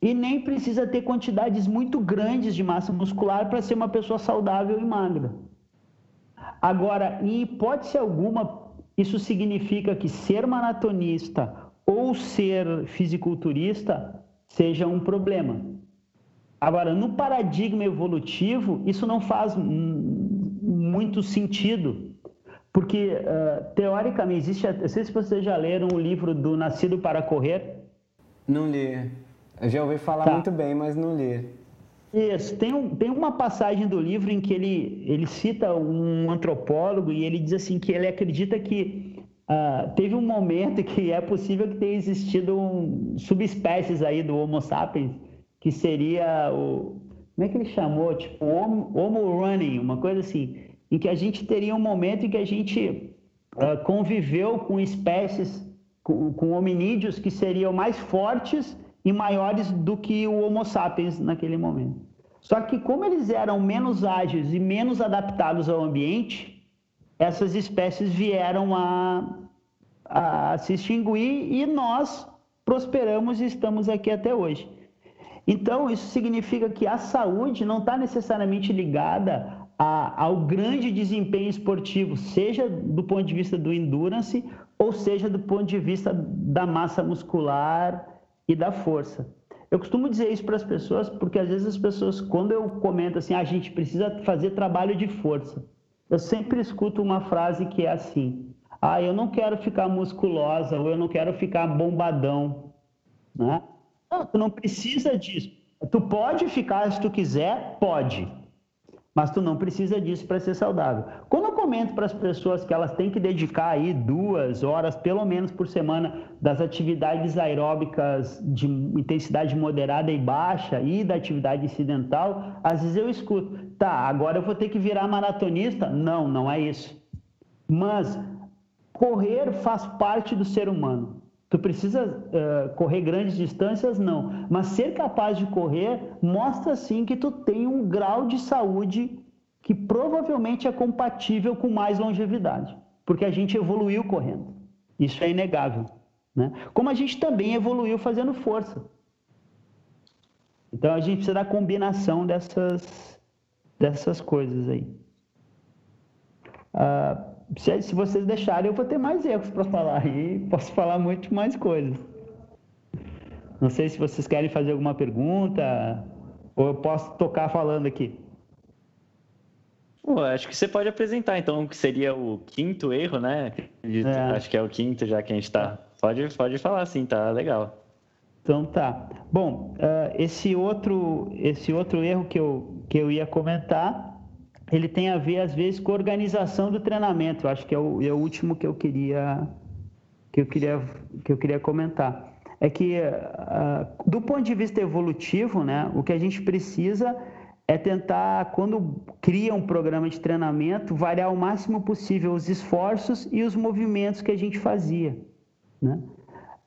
e nem precisa ter quantidades muito grandes de massa muscular para ser uma pessoa saudável e magra. Agora, em hipótese alguma, isso significa que ser maratonista ou ser fisiculturista seja um problema. Agora, no paradigma evolutivo, isso não faz muito sentido, Porque, uh, teoricamente, existe. Não sei se vocês já leram o livro do Nascido para Correr. Não li. Eu já ouvi falar tá. muito bem, mas não li. Isso. Tem, um, tem uma passagem do livro em que ele, ele cita um antropólogo e ele diz assim que ele acredita que uh, teve um momento que é possível que tenha existido um, subespécies aí do Homo sapiens, que seria o. Como é que ele chamou? Tipo, Homo, homo running, uma coisa assim em que a gente teria um momento em que a gente uh, conviveu com espécies, com, com, hominídeos que seriam mais fortes e maiores do que o Homo sapiens naquele momento. Só que como eles eram menos ágeis e menos adaptados ao ambiente, essas espécies vieram a, a se extinguir e nós prosperamos e estamos aqui até hoje. Então, isso significa que a saúde não está necessariamente ligada a, ao grande desempenho esportivo, seja do ponto de vista do endurance ou seja do ponto de vista da massa muscular e da força. Eu costumo dizer isso para as pessoas porque às vezes as pessoas, quando eu comento assim, ah, a gente precisa fazer trabalho de força, eu sempre escuto uma frase que é assim: ah, eu não quero ficar musculosa ou eu não quero ficar bombadão, né? Não, tu não precisa disso. Tu pode ficar se tu quiser, pode mas tu não precisa disso para ser saudável. Quando eu comento para as pessoas que elas têm que dedicar aí duas horas, pelo menos por semana, das atividades aeróbicas de intensidade moderada e baixa e da atividade incidental, às vezes eu escuto, tá, agora eu vou ter que virar maratonista? Não, não é isso. Mas correr faz parte do ser humano. Tu precisa uh, correr grandes distâncias? Não. Mas ser capaz de correr mostra sim que tu tem um grau de saúde que provavelmente é compatível com mais longevidade, porque a gente evoluiu correndo. Isso é inegável. Né? Como a gente também evoluiu fazendo força. Então a gente precisa da combinação dessas, dessas coisas aí. Uh, se, se vocês deixarem, eu vou ter mais erros para falar e posso falar muito mais coisas. Não sei se vocês querem fazer alguma pergunta ou eu posso tocar falando aqui. Pô, acho que você pode apresentar, então, o que seria o quinto erro, né? É. Acho que é o quinto, já que a gente está. Pode, pode falar, sim, tá legal. Então tá. Bom, uh, esse outro, esse outro erro que eu, que eu ia comentar ele tem a ver às vezes com a organização do treinamento. Eu acho que é o, é o último que eu queria que eu queria que eu queria comentar. É que uh, do ponto de vista evolutivo, né, o que a gente precisa é tentar, quando cria um programa de treinamento, variar o máximo possível os esforços e os movimentos que a gente fazia. Né?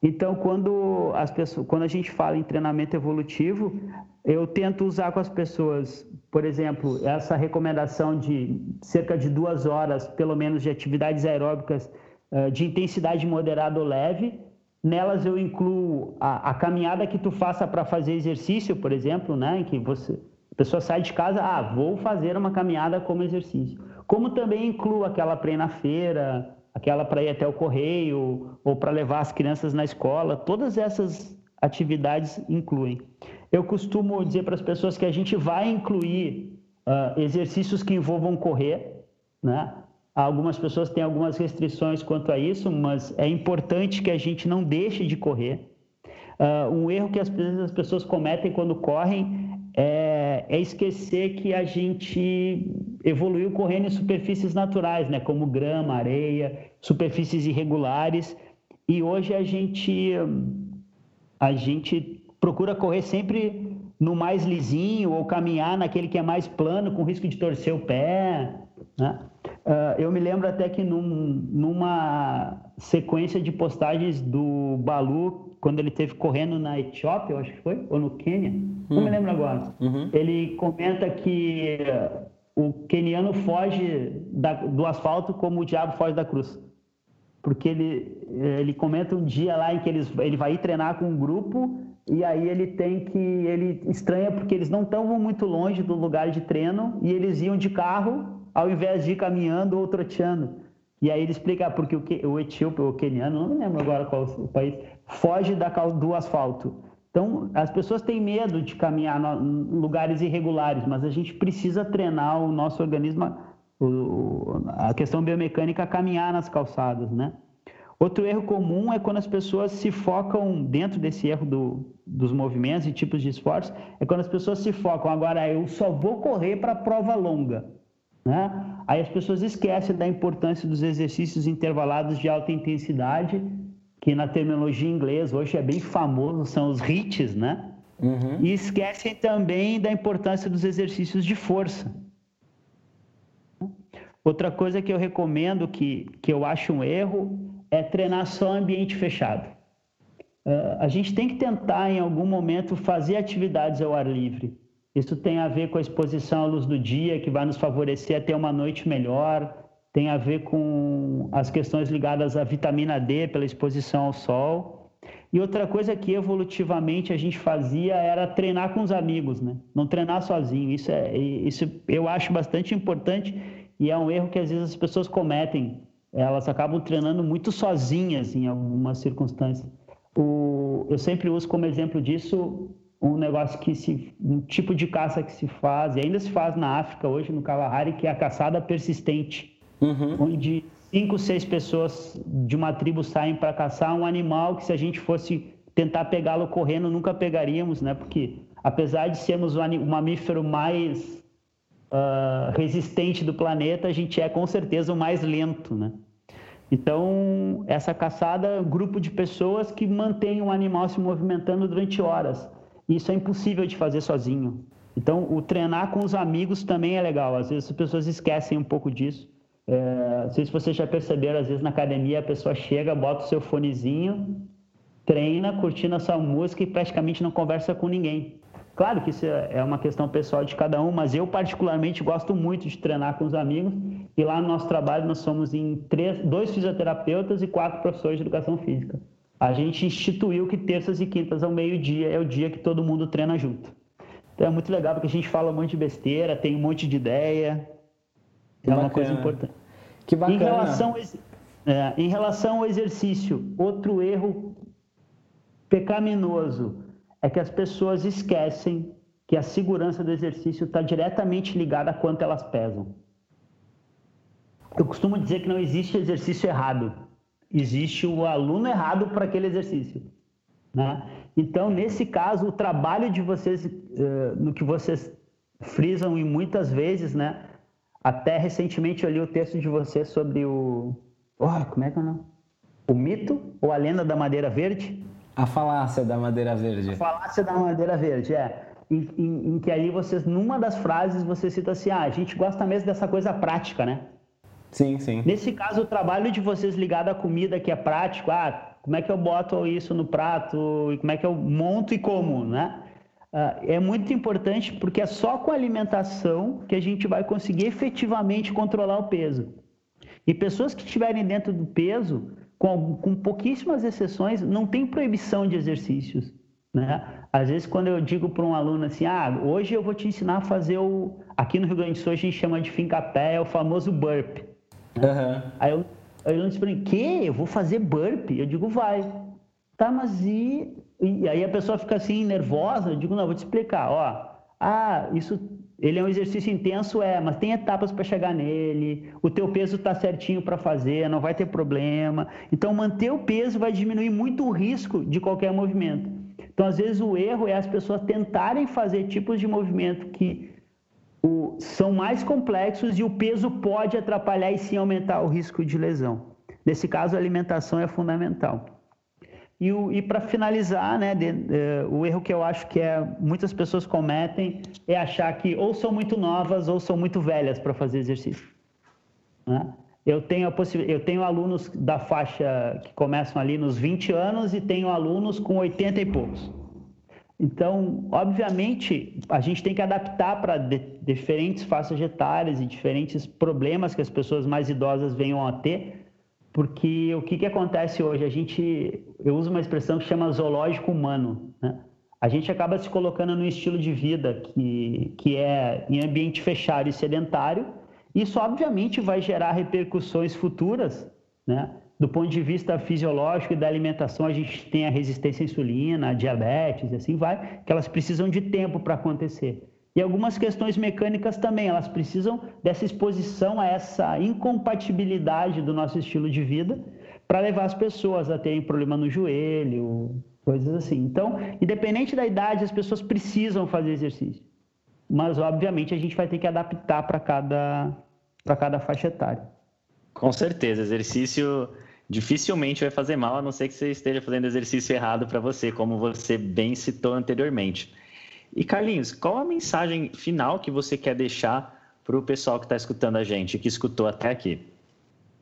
Então, quando, as pessoas, quando a gente fala em treinamento evolutivo, eu tento usar com as pessoas, por exemplo, essa recomendação de cerca de duas horas, pelo menos, de atividades aeróbicas uh, de intensidade moderada ou leve. Nelas eu incluo a, a caminhada que tu faça para fazer exercício, por exemplo, né, em que você a pessoa sai de casa, ah, vou fazer uma caminhada como exercício. Como também incluo aquela para ir na feira, aquela para ir até o correio ou para levar as crianças na escola. Todas essas atividades incluem. Eu costumo dizer para as pessoas que a gente vai incluir uh, exercícios que envolvam correr, né? Algumas pessoas têm algumas restrições quanto a isso, mas é importante que a gente não deixe de correr. Uh, um erro que as, as pessoas cometem quando correm é, é, esquecer que a gente evoluiu correndo em superfícies naturais, né? como grama, areia, superfícies irregulares. E hoje a gente, a gente procura correr sempre no mais lisinho ou caminhar naquele que é mais plano, com risco de torcer o pé. Né? Uh, eu me lembro até que num, numa sequência de postagens do Balu, quando ele teve correndo na Etiópia, eu acho que foi, ou no Quênia, hum. não me hum. lembro agora. Uhum. Ele comenta que o queniano foge da, do asfalto como o diabo foge da cruz. Porque ele, ele comenta um dia lá em que eles, ele vai ir treinar com um grupo e aí ele tem que ele estranha porque eles não estavam muito longe do lugar de treino e eles iam de carro ao invés de ir caminhando ou troteando. E aí ele explica ah, porque o, o etíope o queniano, não me lembro agora qual o país, foge da, do asfalto. Então, as pessoas têm medo de caminhar em lugares irregulares, mas a gente precisa treinar o nosso organismo a questão biomecânica caminhar nas calçadas, né? Outro erro comum é quando as pessoas se focam dentro desse erro do, dos movimentos e tipos de esforço, é quando as pessoas se focam, agora eu só vou correr para prova longa. Né? Aí as pessoas esquecem da importância dos exercícios intervalados de alta intensidade, que na terminologia inglesa hoje é bem famoso, são os HIITs, né? Uhum. E esquecem também da importância dos exercícios de força. Outra coisa que eu recomendo, que, que eu acho um erro, é treinar só ambiente fechado. Uh, a gente tem que tentar, em algum momento, fazer atividades ao ar livre. Isso tem a ver com a exposição à luz do dia, que vai nos favorecer a ter uma noite melhor, tem a ver com as questões ligadas à vitamina D pela exposição ao sol. E outra coisa que evolutivamente a gente fazia era treinar com os amigos, né? Não treinar sozinho. Isso, é, isso eu acho bastante importante e é um erro que às vezes as pessoas cometem elas acabam treinando muito sozinhas em algumas circunstâncias. O, eu sempre uso como exemplo disso um negócio que se um tipo de caça que se faz e ainda se faz na África hoje no Kalahari que é a caçada persistente, uhum. onde cinco, seis pessoas de uma tribo saem para caçar um animal que se a gente fosse tentar pegá-lo correndo nunca pegaríamos, né? Porque apesar de sermos o mamífero mais uh, resistente do planeta, a gente é com certeza o mais lento, né? Então, essa caçada, grupo de pessoas que mantém um animal se movimentando durante horas. Isso é impossível de fazer sozinho. Então, o treinar com os amigos também é legal. Às vezes as pessoas esquecem um pouco disso. É, não sei se vocês já perceberam, às vezes na academia a pessoa chega, bota o seu fonezinho, treina, curtindo a sua música e praticamente não conversa com ninguém. Claro que isso é uma questão pessoal de cada um, mas eu particularmente gosto muito de treinar com os amigos. E lá no nosso trabalho nós somos em três, dois fisioterapeutas e quatro professores de educação física. A gente instituiu que terças e quintas ao meio-dia é o dia que todo mundo treina junto. Então é muito legal porque a gente fala um monte de besteira, tem um monte de ideia. Que é uma coisa importante. Que bacana. Em relação, é, em relação ao exercício, outro erro pecaminoso é que as pessoas esquecem que a segurança do exercício está diretamente ligada a quanto elas pesam. Eu costumo dizer que não existe exercício errado, existe o aluno errado para aquele exercício. Né? Então, nesse caso, o trabalho de vocês, uh, no que vocês frisam e muitas vezes, né? Até recentemente eu li o texto de vocês sobre o. Oh, como é que é? O mito ou a lenda da madeira verde? A falácia da madeira verde. A falácia da madeira verde, é. Em, em, em, que aí vocês, numa das frases, você cita assim, ah, a gente gosta mesmo dessa coisa prática, né? Sim, sim. Nesse caso, o trabalho de vocês ligado à comida que é prático, ah, como é que eu boto isso no prato, e como é que eu monto e como, né? Ah, é muito importante porque é só com a alimentação que a gente vai conseguir efetivamente controlar o peso. E pessoas que estiverem dentro do peso, com, com pouquíssimas exceções, não tem proibição de exercícios. Né? Às vezes, quando eu digo para um aluno assim, ah, hoje eu vou te ensinar a fazer o. Aqui no Rio Grande do Sul a gente chama de fincapé, é o famoso burp. Uhum. Aí eu, aí eu disse que? Eu vou fazer burp? Eu digo, vai. Tá, mas e. E aí a pessoa fica assim, nervosa. Eu digo, não, eu vou te explicar. Ó, ah, isso ele é um exercício intenso, é, mas tem etapas para chegar nele. O teu peso está certinho para fazer, não vai ter problema. Então, manter o peso vai diminuir muito o risco de qualquer movimento. Então, às vezes, o erro é as pessoas tentarem fazer tipos de movimento que o, são mais complexos e o peso pode atrapalhar e sim aumentar o risco de lesão. Nesse caso, a alimentação é fundamental. E, e para finalizar, né, de, de, o erro que eu acho que é, muitas pessoas cometem é achar que ou são muito novas ou são muito velhas para fazer exercício. Né? Eu, tenho eu tenho alunos da faixa que começam ali nos 20 anos e tenho alunos com 80 e poucos. Então, obviamente, a gente tem que adaptar para diferentes faixas etárias e diferentes problemas que as pessoas mais idosas venham a ter porque o que, que acontece hoje? A gente, eu uso uma expressão que chama zoológico humano. Né? A gente acaba se colocando num estilo de vida que, que é em ambiente fechado e sedentário. Isso, obviamente, vai gerar repercussões futuras, né? Do ponto de vista fisiológico e da alimentação, a gente tem a resistência à insulina, a diabetes, e assim vai, que elas precisam de tempo para acontecer. E algumas questões mecânicas também, elas precisam dessa exposição a essa incompatibilidade do nosso estilo de vida para levar as pessoas a terem problema no joelho, coisas assim. Então, independente da idade, as pessoas precisam fazer exercício. Mas, obviamente, a gente vai ter que adaptar para cada, cada faixa etária. Com certeza, exercício dificilmente vai fazer mal, a não ser que você esteja fazendo exercício errado para você, como você bem citou anteriormente. E Carlinhos, qual a mensagem final que você quer deixar para o pessoal que está escutando a gente, que escutou até aqui?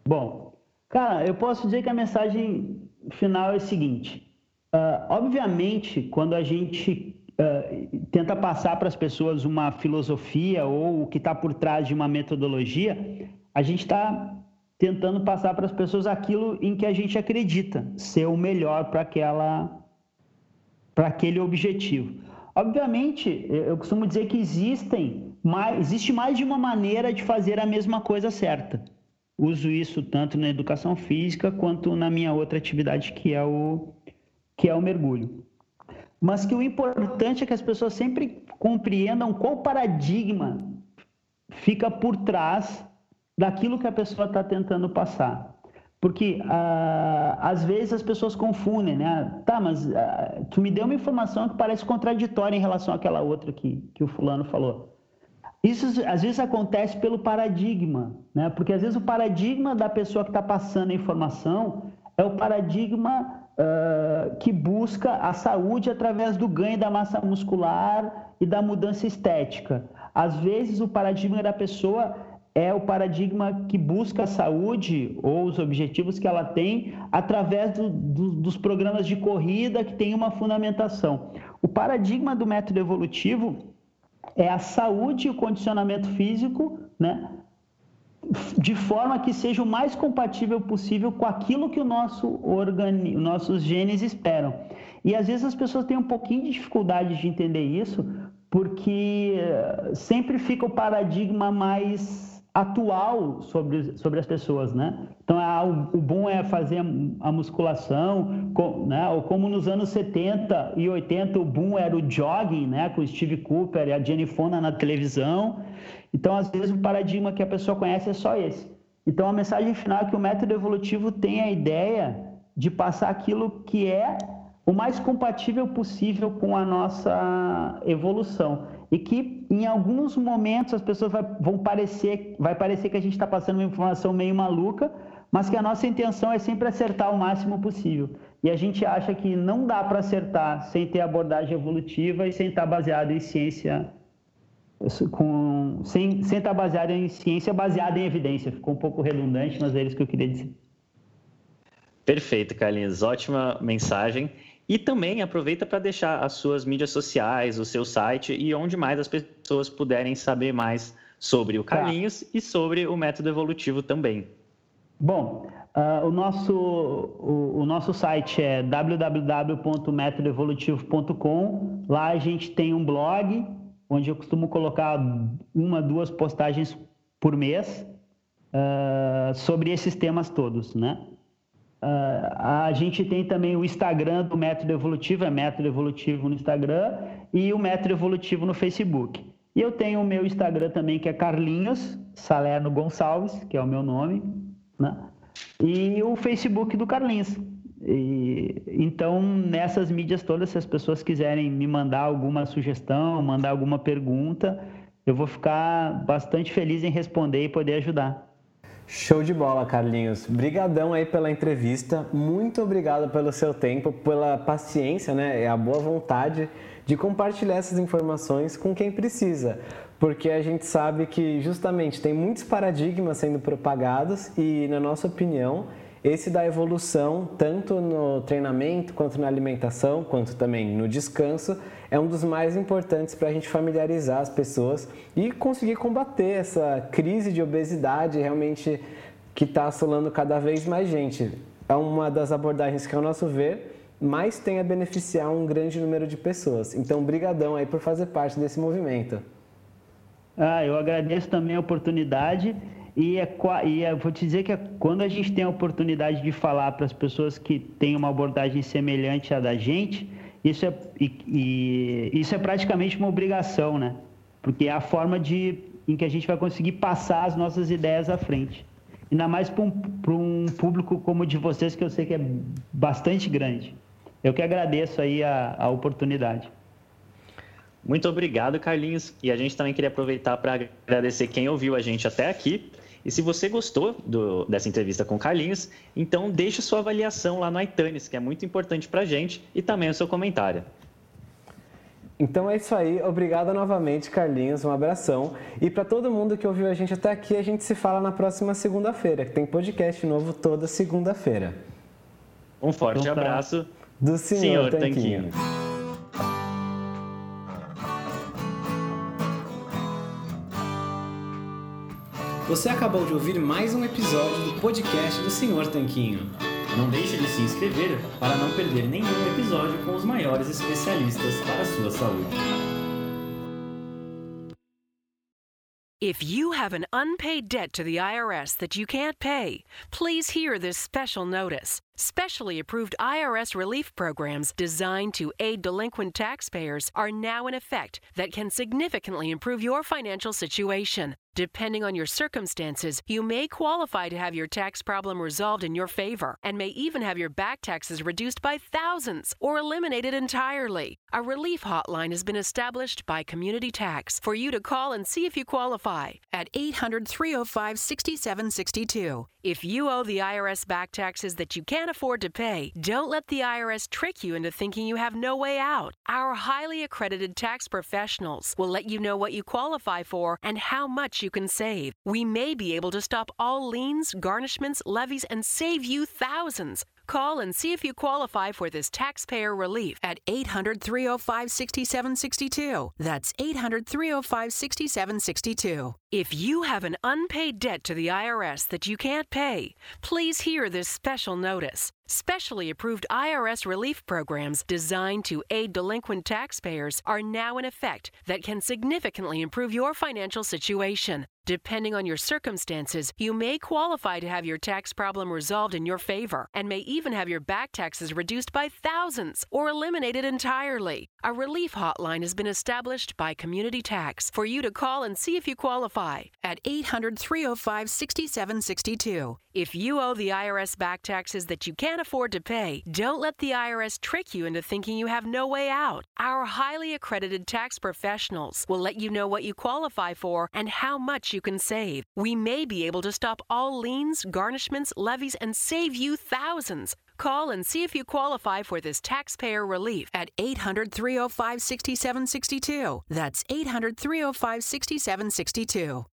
Bom, cara, eu posso dizer que a mensagem final é o seguinte: uh, obviamente, quando a gente uh, tenta passar para as pessoas uma filosofia ou o que está por trás de uma metodologia, a gente está tentando passar para as pessoas aquilo em que a gente acredita ser o melhor para aquela para aquele objetivo. Obviamente, eu costumo dizer que existem existe mais de uma maneira de fazer a mesma coisa certa. Uso isso tanto na educação física quanto na minha outra atividade que é o que é o mergulho. Mas que o importante é que as pessoas sempre compreendam qual paradigma fica por trás daquilo que a pessoa está tentando passar. Porque ah, às vezes as pessoas confundem, né? Tá, mas ah, tu me deu uma informação que parece contraditória em relação àquela outra que, que o fulano falou. Isso às vezes acontece pelo paradigma, né? Porque às vezes o paradigma da pessoa que está passando a informação é o paradigma uh, que busca a saúde através do ganho da massa muscular e da mudança estética. Às vezes o paradigma da pessoa é o paradigma que busca a saúde ou os objetivos que ela tem através do, do, dos programas de corrida que tem uma fundamentação. O paradigma do método evolutivo é a saúde e o condicionamento físico, né? de forma que seja o mais compatível possível com aquilo que o nosso organi nossos genes esperam. E às vezes as pessoas têm um pouquinho de dificuldade de entender isso, porque sempre fica o paradigma mais atual sobre, sobre as pessoas, né? Então, ah, o, o bom é fazer a, musculação, com, né? Ou como nos anos 70 e 80 o boom era o jogging, né? Com o Steve Cooper e a Jenny Fonda na televisão. Então, às vezes, o paradigma que a pessoa conhece é só esse. Então, a mensagem final é que o método evolutivo tem a ideia de passar aquilo que é o mais compatível possível com a nossa evolução e que em alguns momentos as pessoas vai, vão parecer, vai parecer que a gente está passando uma informação meio maluca, mas que a nossa intenção é sempre acertar o máximo possível. E a gente acha que não dá para acertar sem ter abordagem evolutiva e sem estar tá baseado em ciência, com, sem, sem estar tá baseado em ciência baseada em evidência. Ficou um pouco redundante, mas é isso que eu queria dizer. Perfeito, Carlinhos. Ótima mensagem. E também aproveita para deixar as suas mídias sociais, o seu site e onde mais as pessoas puderem saber mais sobre o tá. Carlinhos tá. e sobre o método evolutivo também. Bom, uh, o, nosso, o, o, nosso site é www.metodoevolutivo.com. Lá a gente tem um blog onde eu costumo colocar uma, duas postagens por mês uh, sobre esses temas todos, né? Uh, a gente tem também o Instagram do Método Evolutivo, é Método Evolutivo no Instagram, e o Método Evolutivo no Facebook. E eu tenho o meu Instagram também, que é Carlinhos Salerno Gonçalves, que é o meu nome, né? e o Facebook do Carlinhos. E, então, nessas mídias todas, se as pessoas quiserem me mandar alguma sugestão, mandar alguma pergunta, eu vou ficar bastante feliz em responder e poder ajudar. Show de bola, Carlinhos. Brigadão aí pela entrevista. Muito obrigado pelo seu tempo, pela paciência, né, e a boa vontade de compartilhar essas informações com quem precisa. Porque a gente sabe que justamente tem muitos paradigmas sendo propagados e, na nossa opinião, esse da evolução, tanto no treinamento, quanto na alimentação, quanto também no descanso, é um dos mais importantes para a gente familiarizar as pessoas e conseguir combater essa crise de obesidade realmente que está assolando cada vez mais gente. É uma das abordagens que, ao nosso ver, mais tem a beneficiar um grande número de pessoas. Então, brigadão aí por fazer parte desse movimento. Ah, eu agradeço também a oportunidade e, é, e é, vou te dizer que é, quando a gente tem a oportunidade de falar para as pessoas que têm uma abordagem semelhante à da gente, isso é, e, e, isso é praticamente uma obrigação, né? porque é a forma de, em que a gente vai conseguir passar as nossas ideias à frente. Ainda mais para um, um público como o de vocês, que eu sei que é bastante grande. Eu que agradeço aí a, a oportunidade. Muito obrigado, Carlinhos. E a gente também queria aproveitar para agradecer quem ouviu a gente até aqui. E se você gostou do, dessa entrevista com o Carlinhos, então deixe sua avaliação lá no iTunes, que é muito importante para a gente, e também o seu comentário. Então é isso aí, obrigado novamente, Carlinhos, um abração. E para todo mundo que ouviu a gente até aqui, a gente se fala na próxima segunda-feira, que tem podcast novo toda segunda-feira. Um forte então, tá. abraço do senhor, senhor Tanquinho. Tanquinho. Você acabou de ouvir mais um episódio do podcast do Senhor Tanquinho. Não deixe de se inscrever para não perder nenhum episódio com os maiores especialistas para a sua saúde. If you have an unpaid debt to the IRS that you can't pay, please hear this special notice. Specially approved IRS relief programs designed to aid delinquent taxpayers are now in effect that can significantly improve your financial situation. Depending on your circumstances, you may qualify to have your tax problem resolved in your favor and may even have your back taxes reduced by thousands or eliminated entirely. A relief hotline has been established by Community Tax for you to call and see if you qualify at 800 305 6762. If you owe the IRS back taxes that you can't afford to pay, don't let the IRS trick you into thinking you have no way out. Our highly accredited tax professionals will let you know what you qualify for and how much you can save. We may be able to stop all liens, garnishments, levies, and save you thousands. Call and see if you qualify for this taxpayer relief at 800 305 6762. That's 800 305 6762. If you have an unpaid debt to the IRS that you can't pay, please hear this special notice. Specially approved IRS relief programs designed to aid delinquent taxpayers are now in effect that can significantly improve your financial situation. Depending on your circumstances, you may qualify to have your tax problem resolved in your favor and may even have your back taxes reduced by thousands or eliminated entirely. A relief hotline has been established by Community Tax for you to call and see if you qualify at 800 305 6762. If you owe the IRS back taxes that you can't afford to pay, don't let the IRS trick you into thinking you have no way out. Our highly accredited tax professionals will let you know what you qualify for and how much you can save. We may be able to stop all liens, garnishments, levies, and save you thousands. Call and see if you qualify for this taxpayer relief at 800 305 6762. That's 800 305 6762.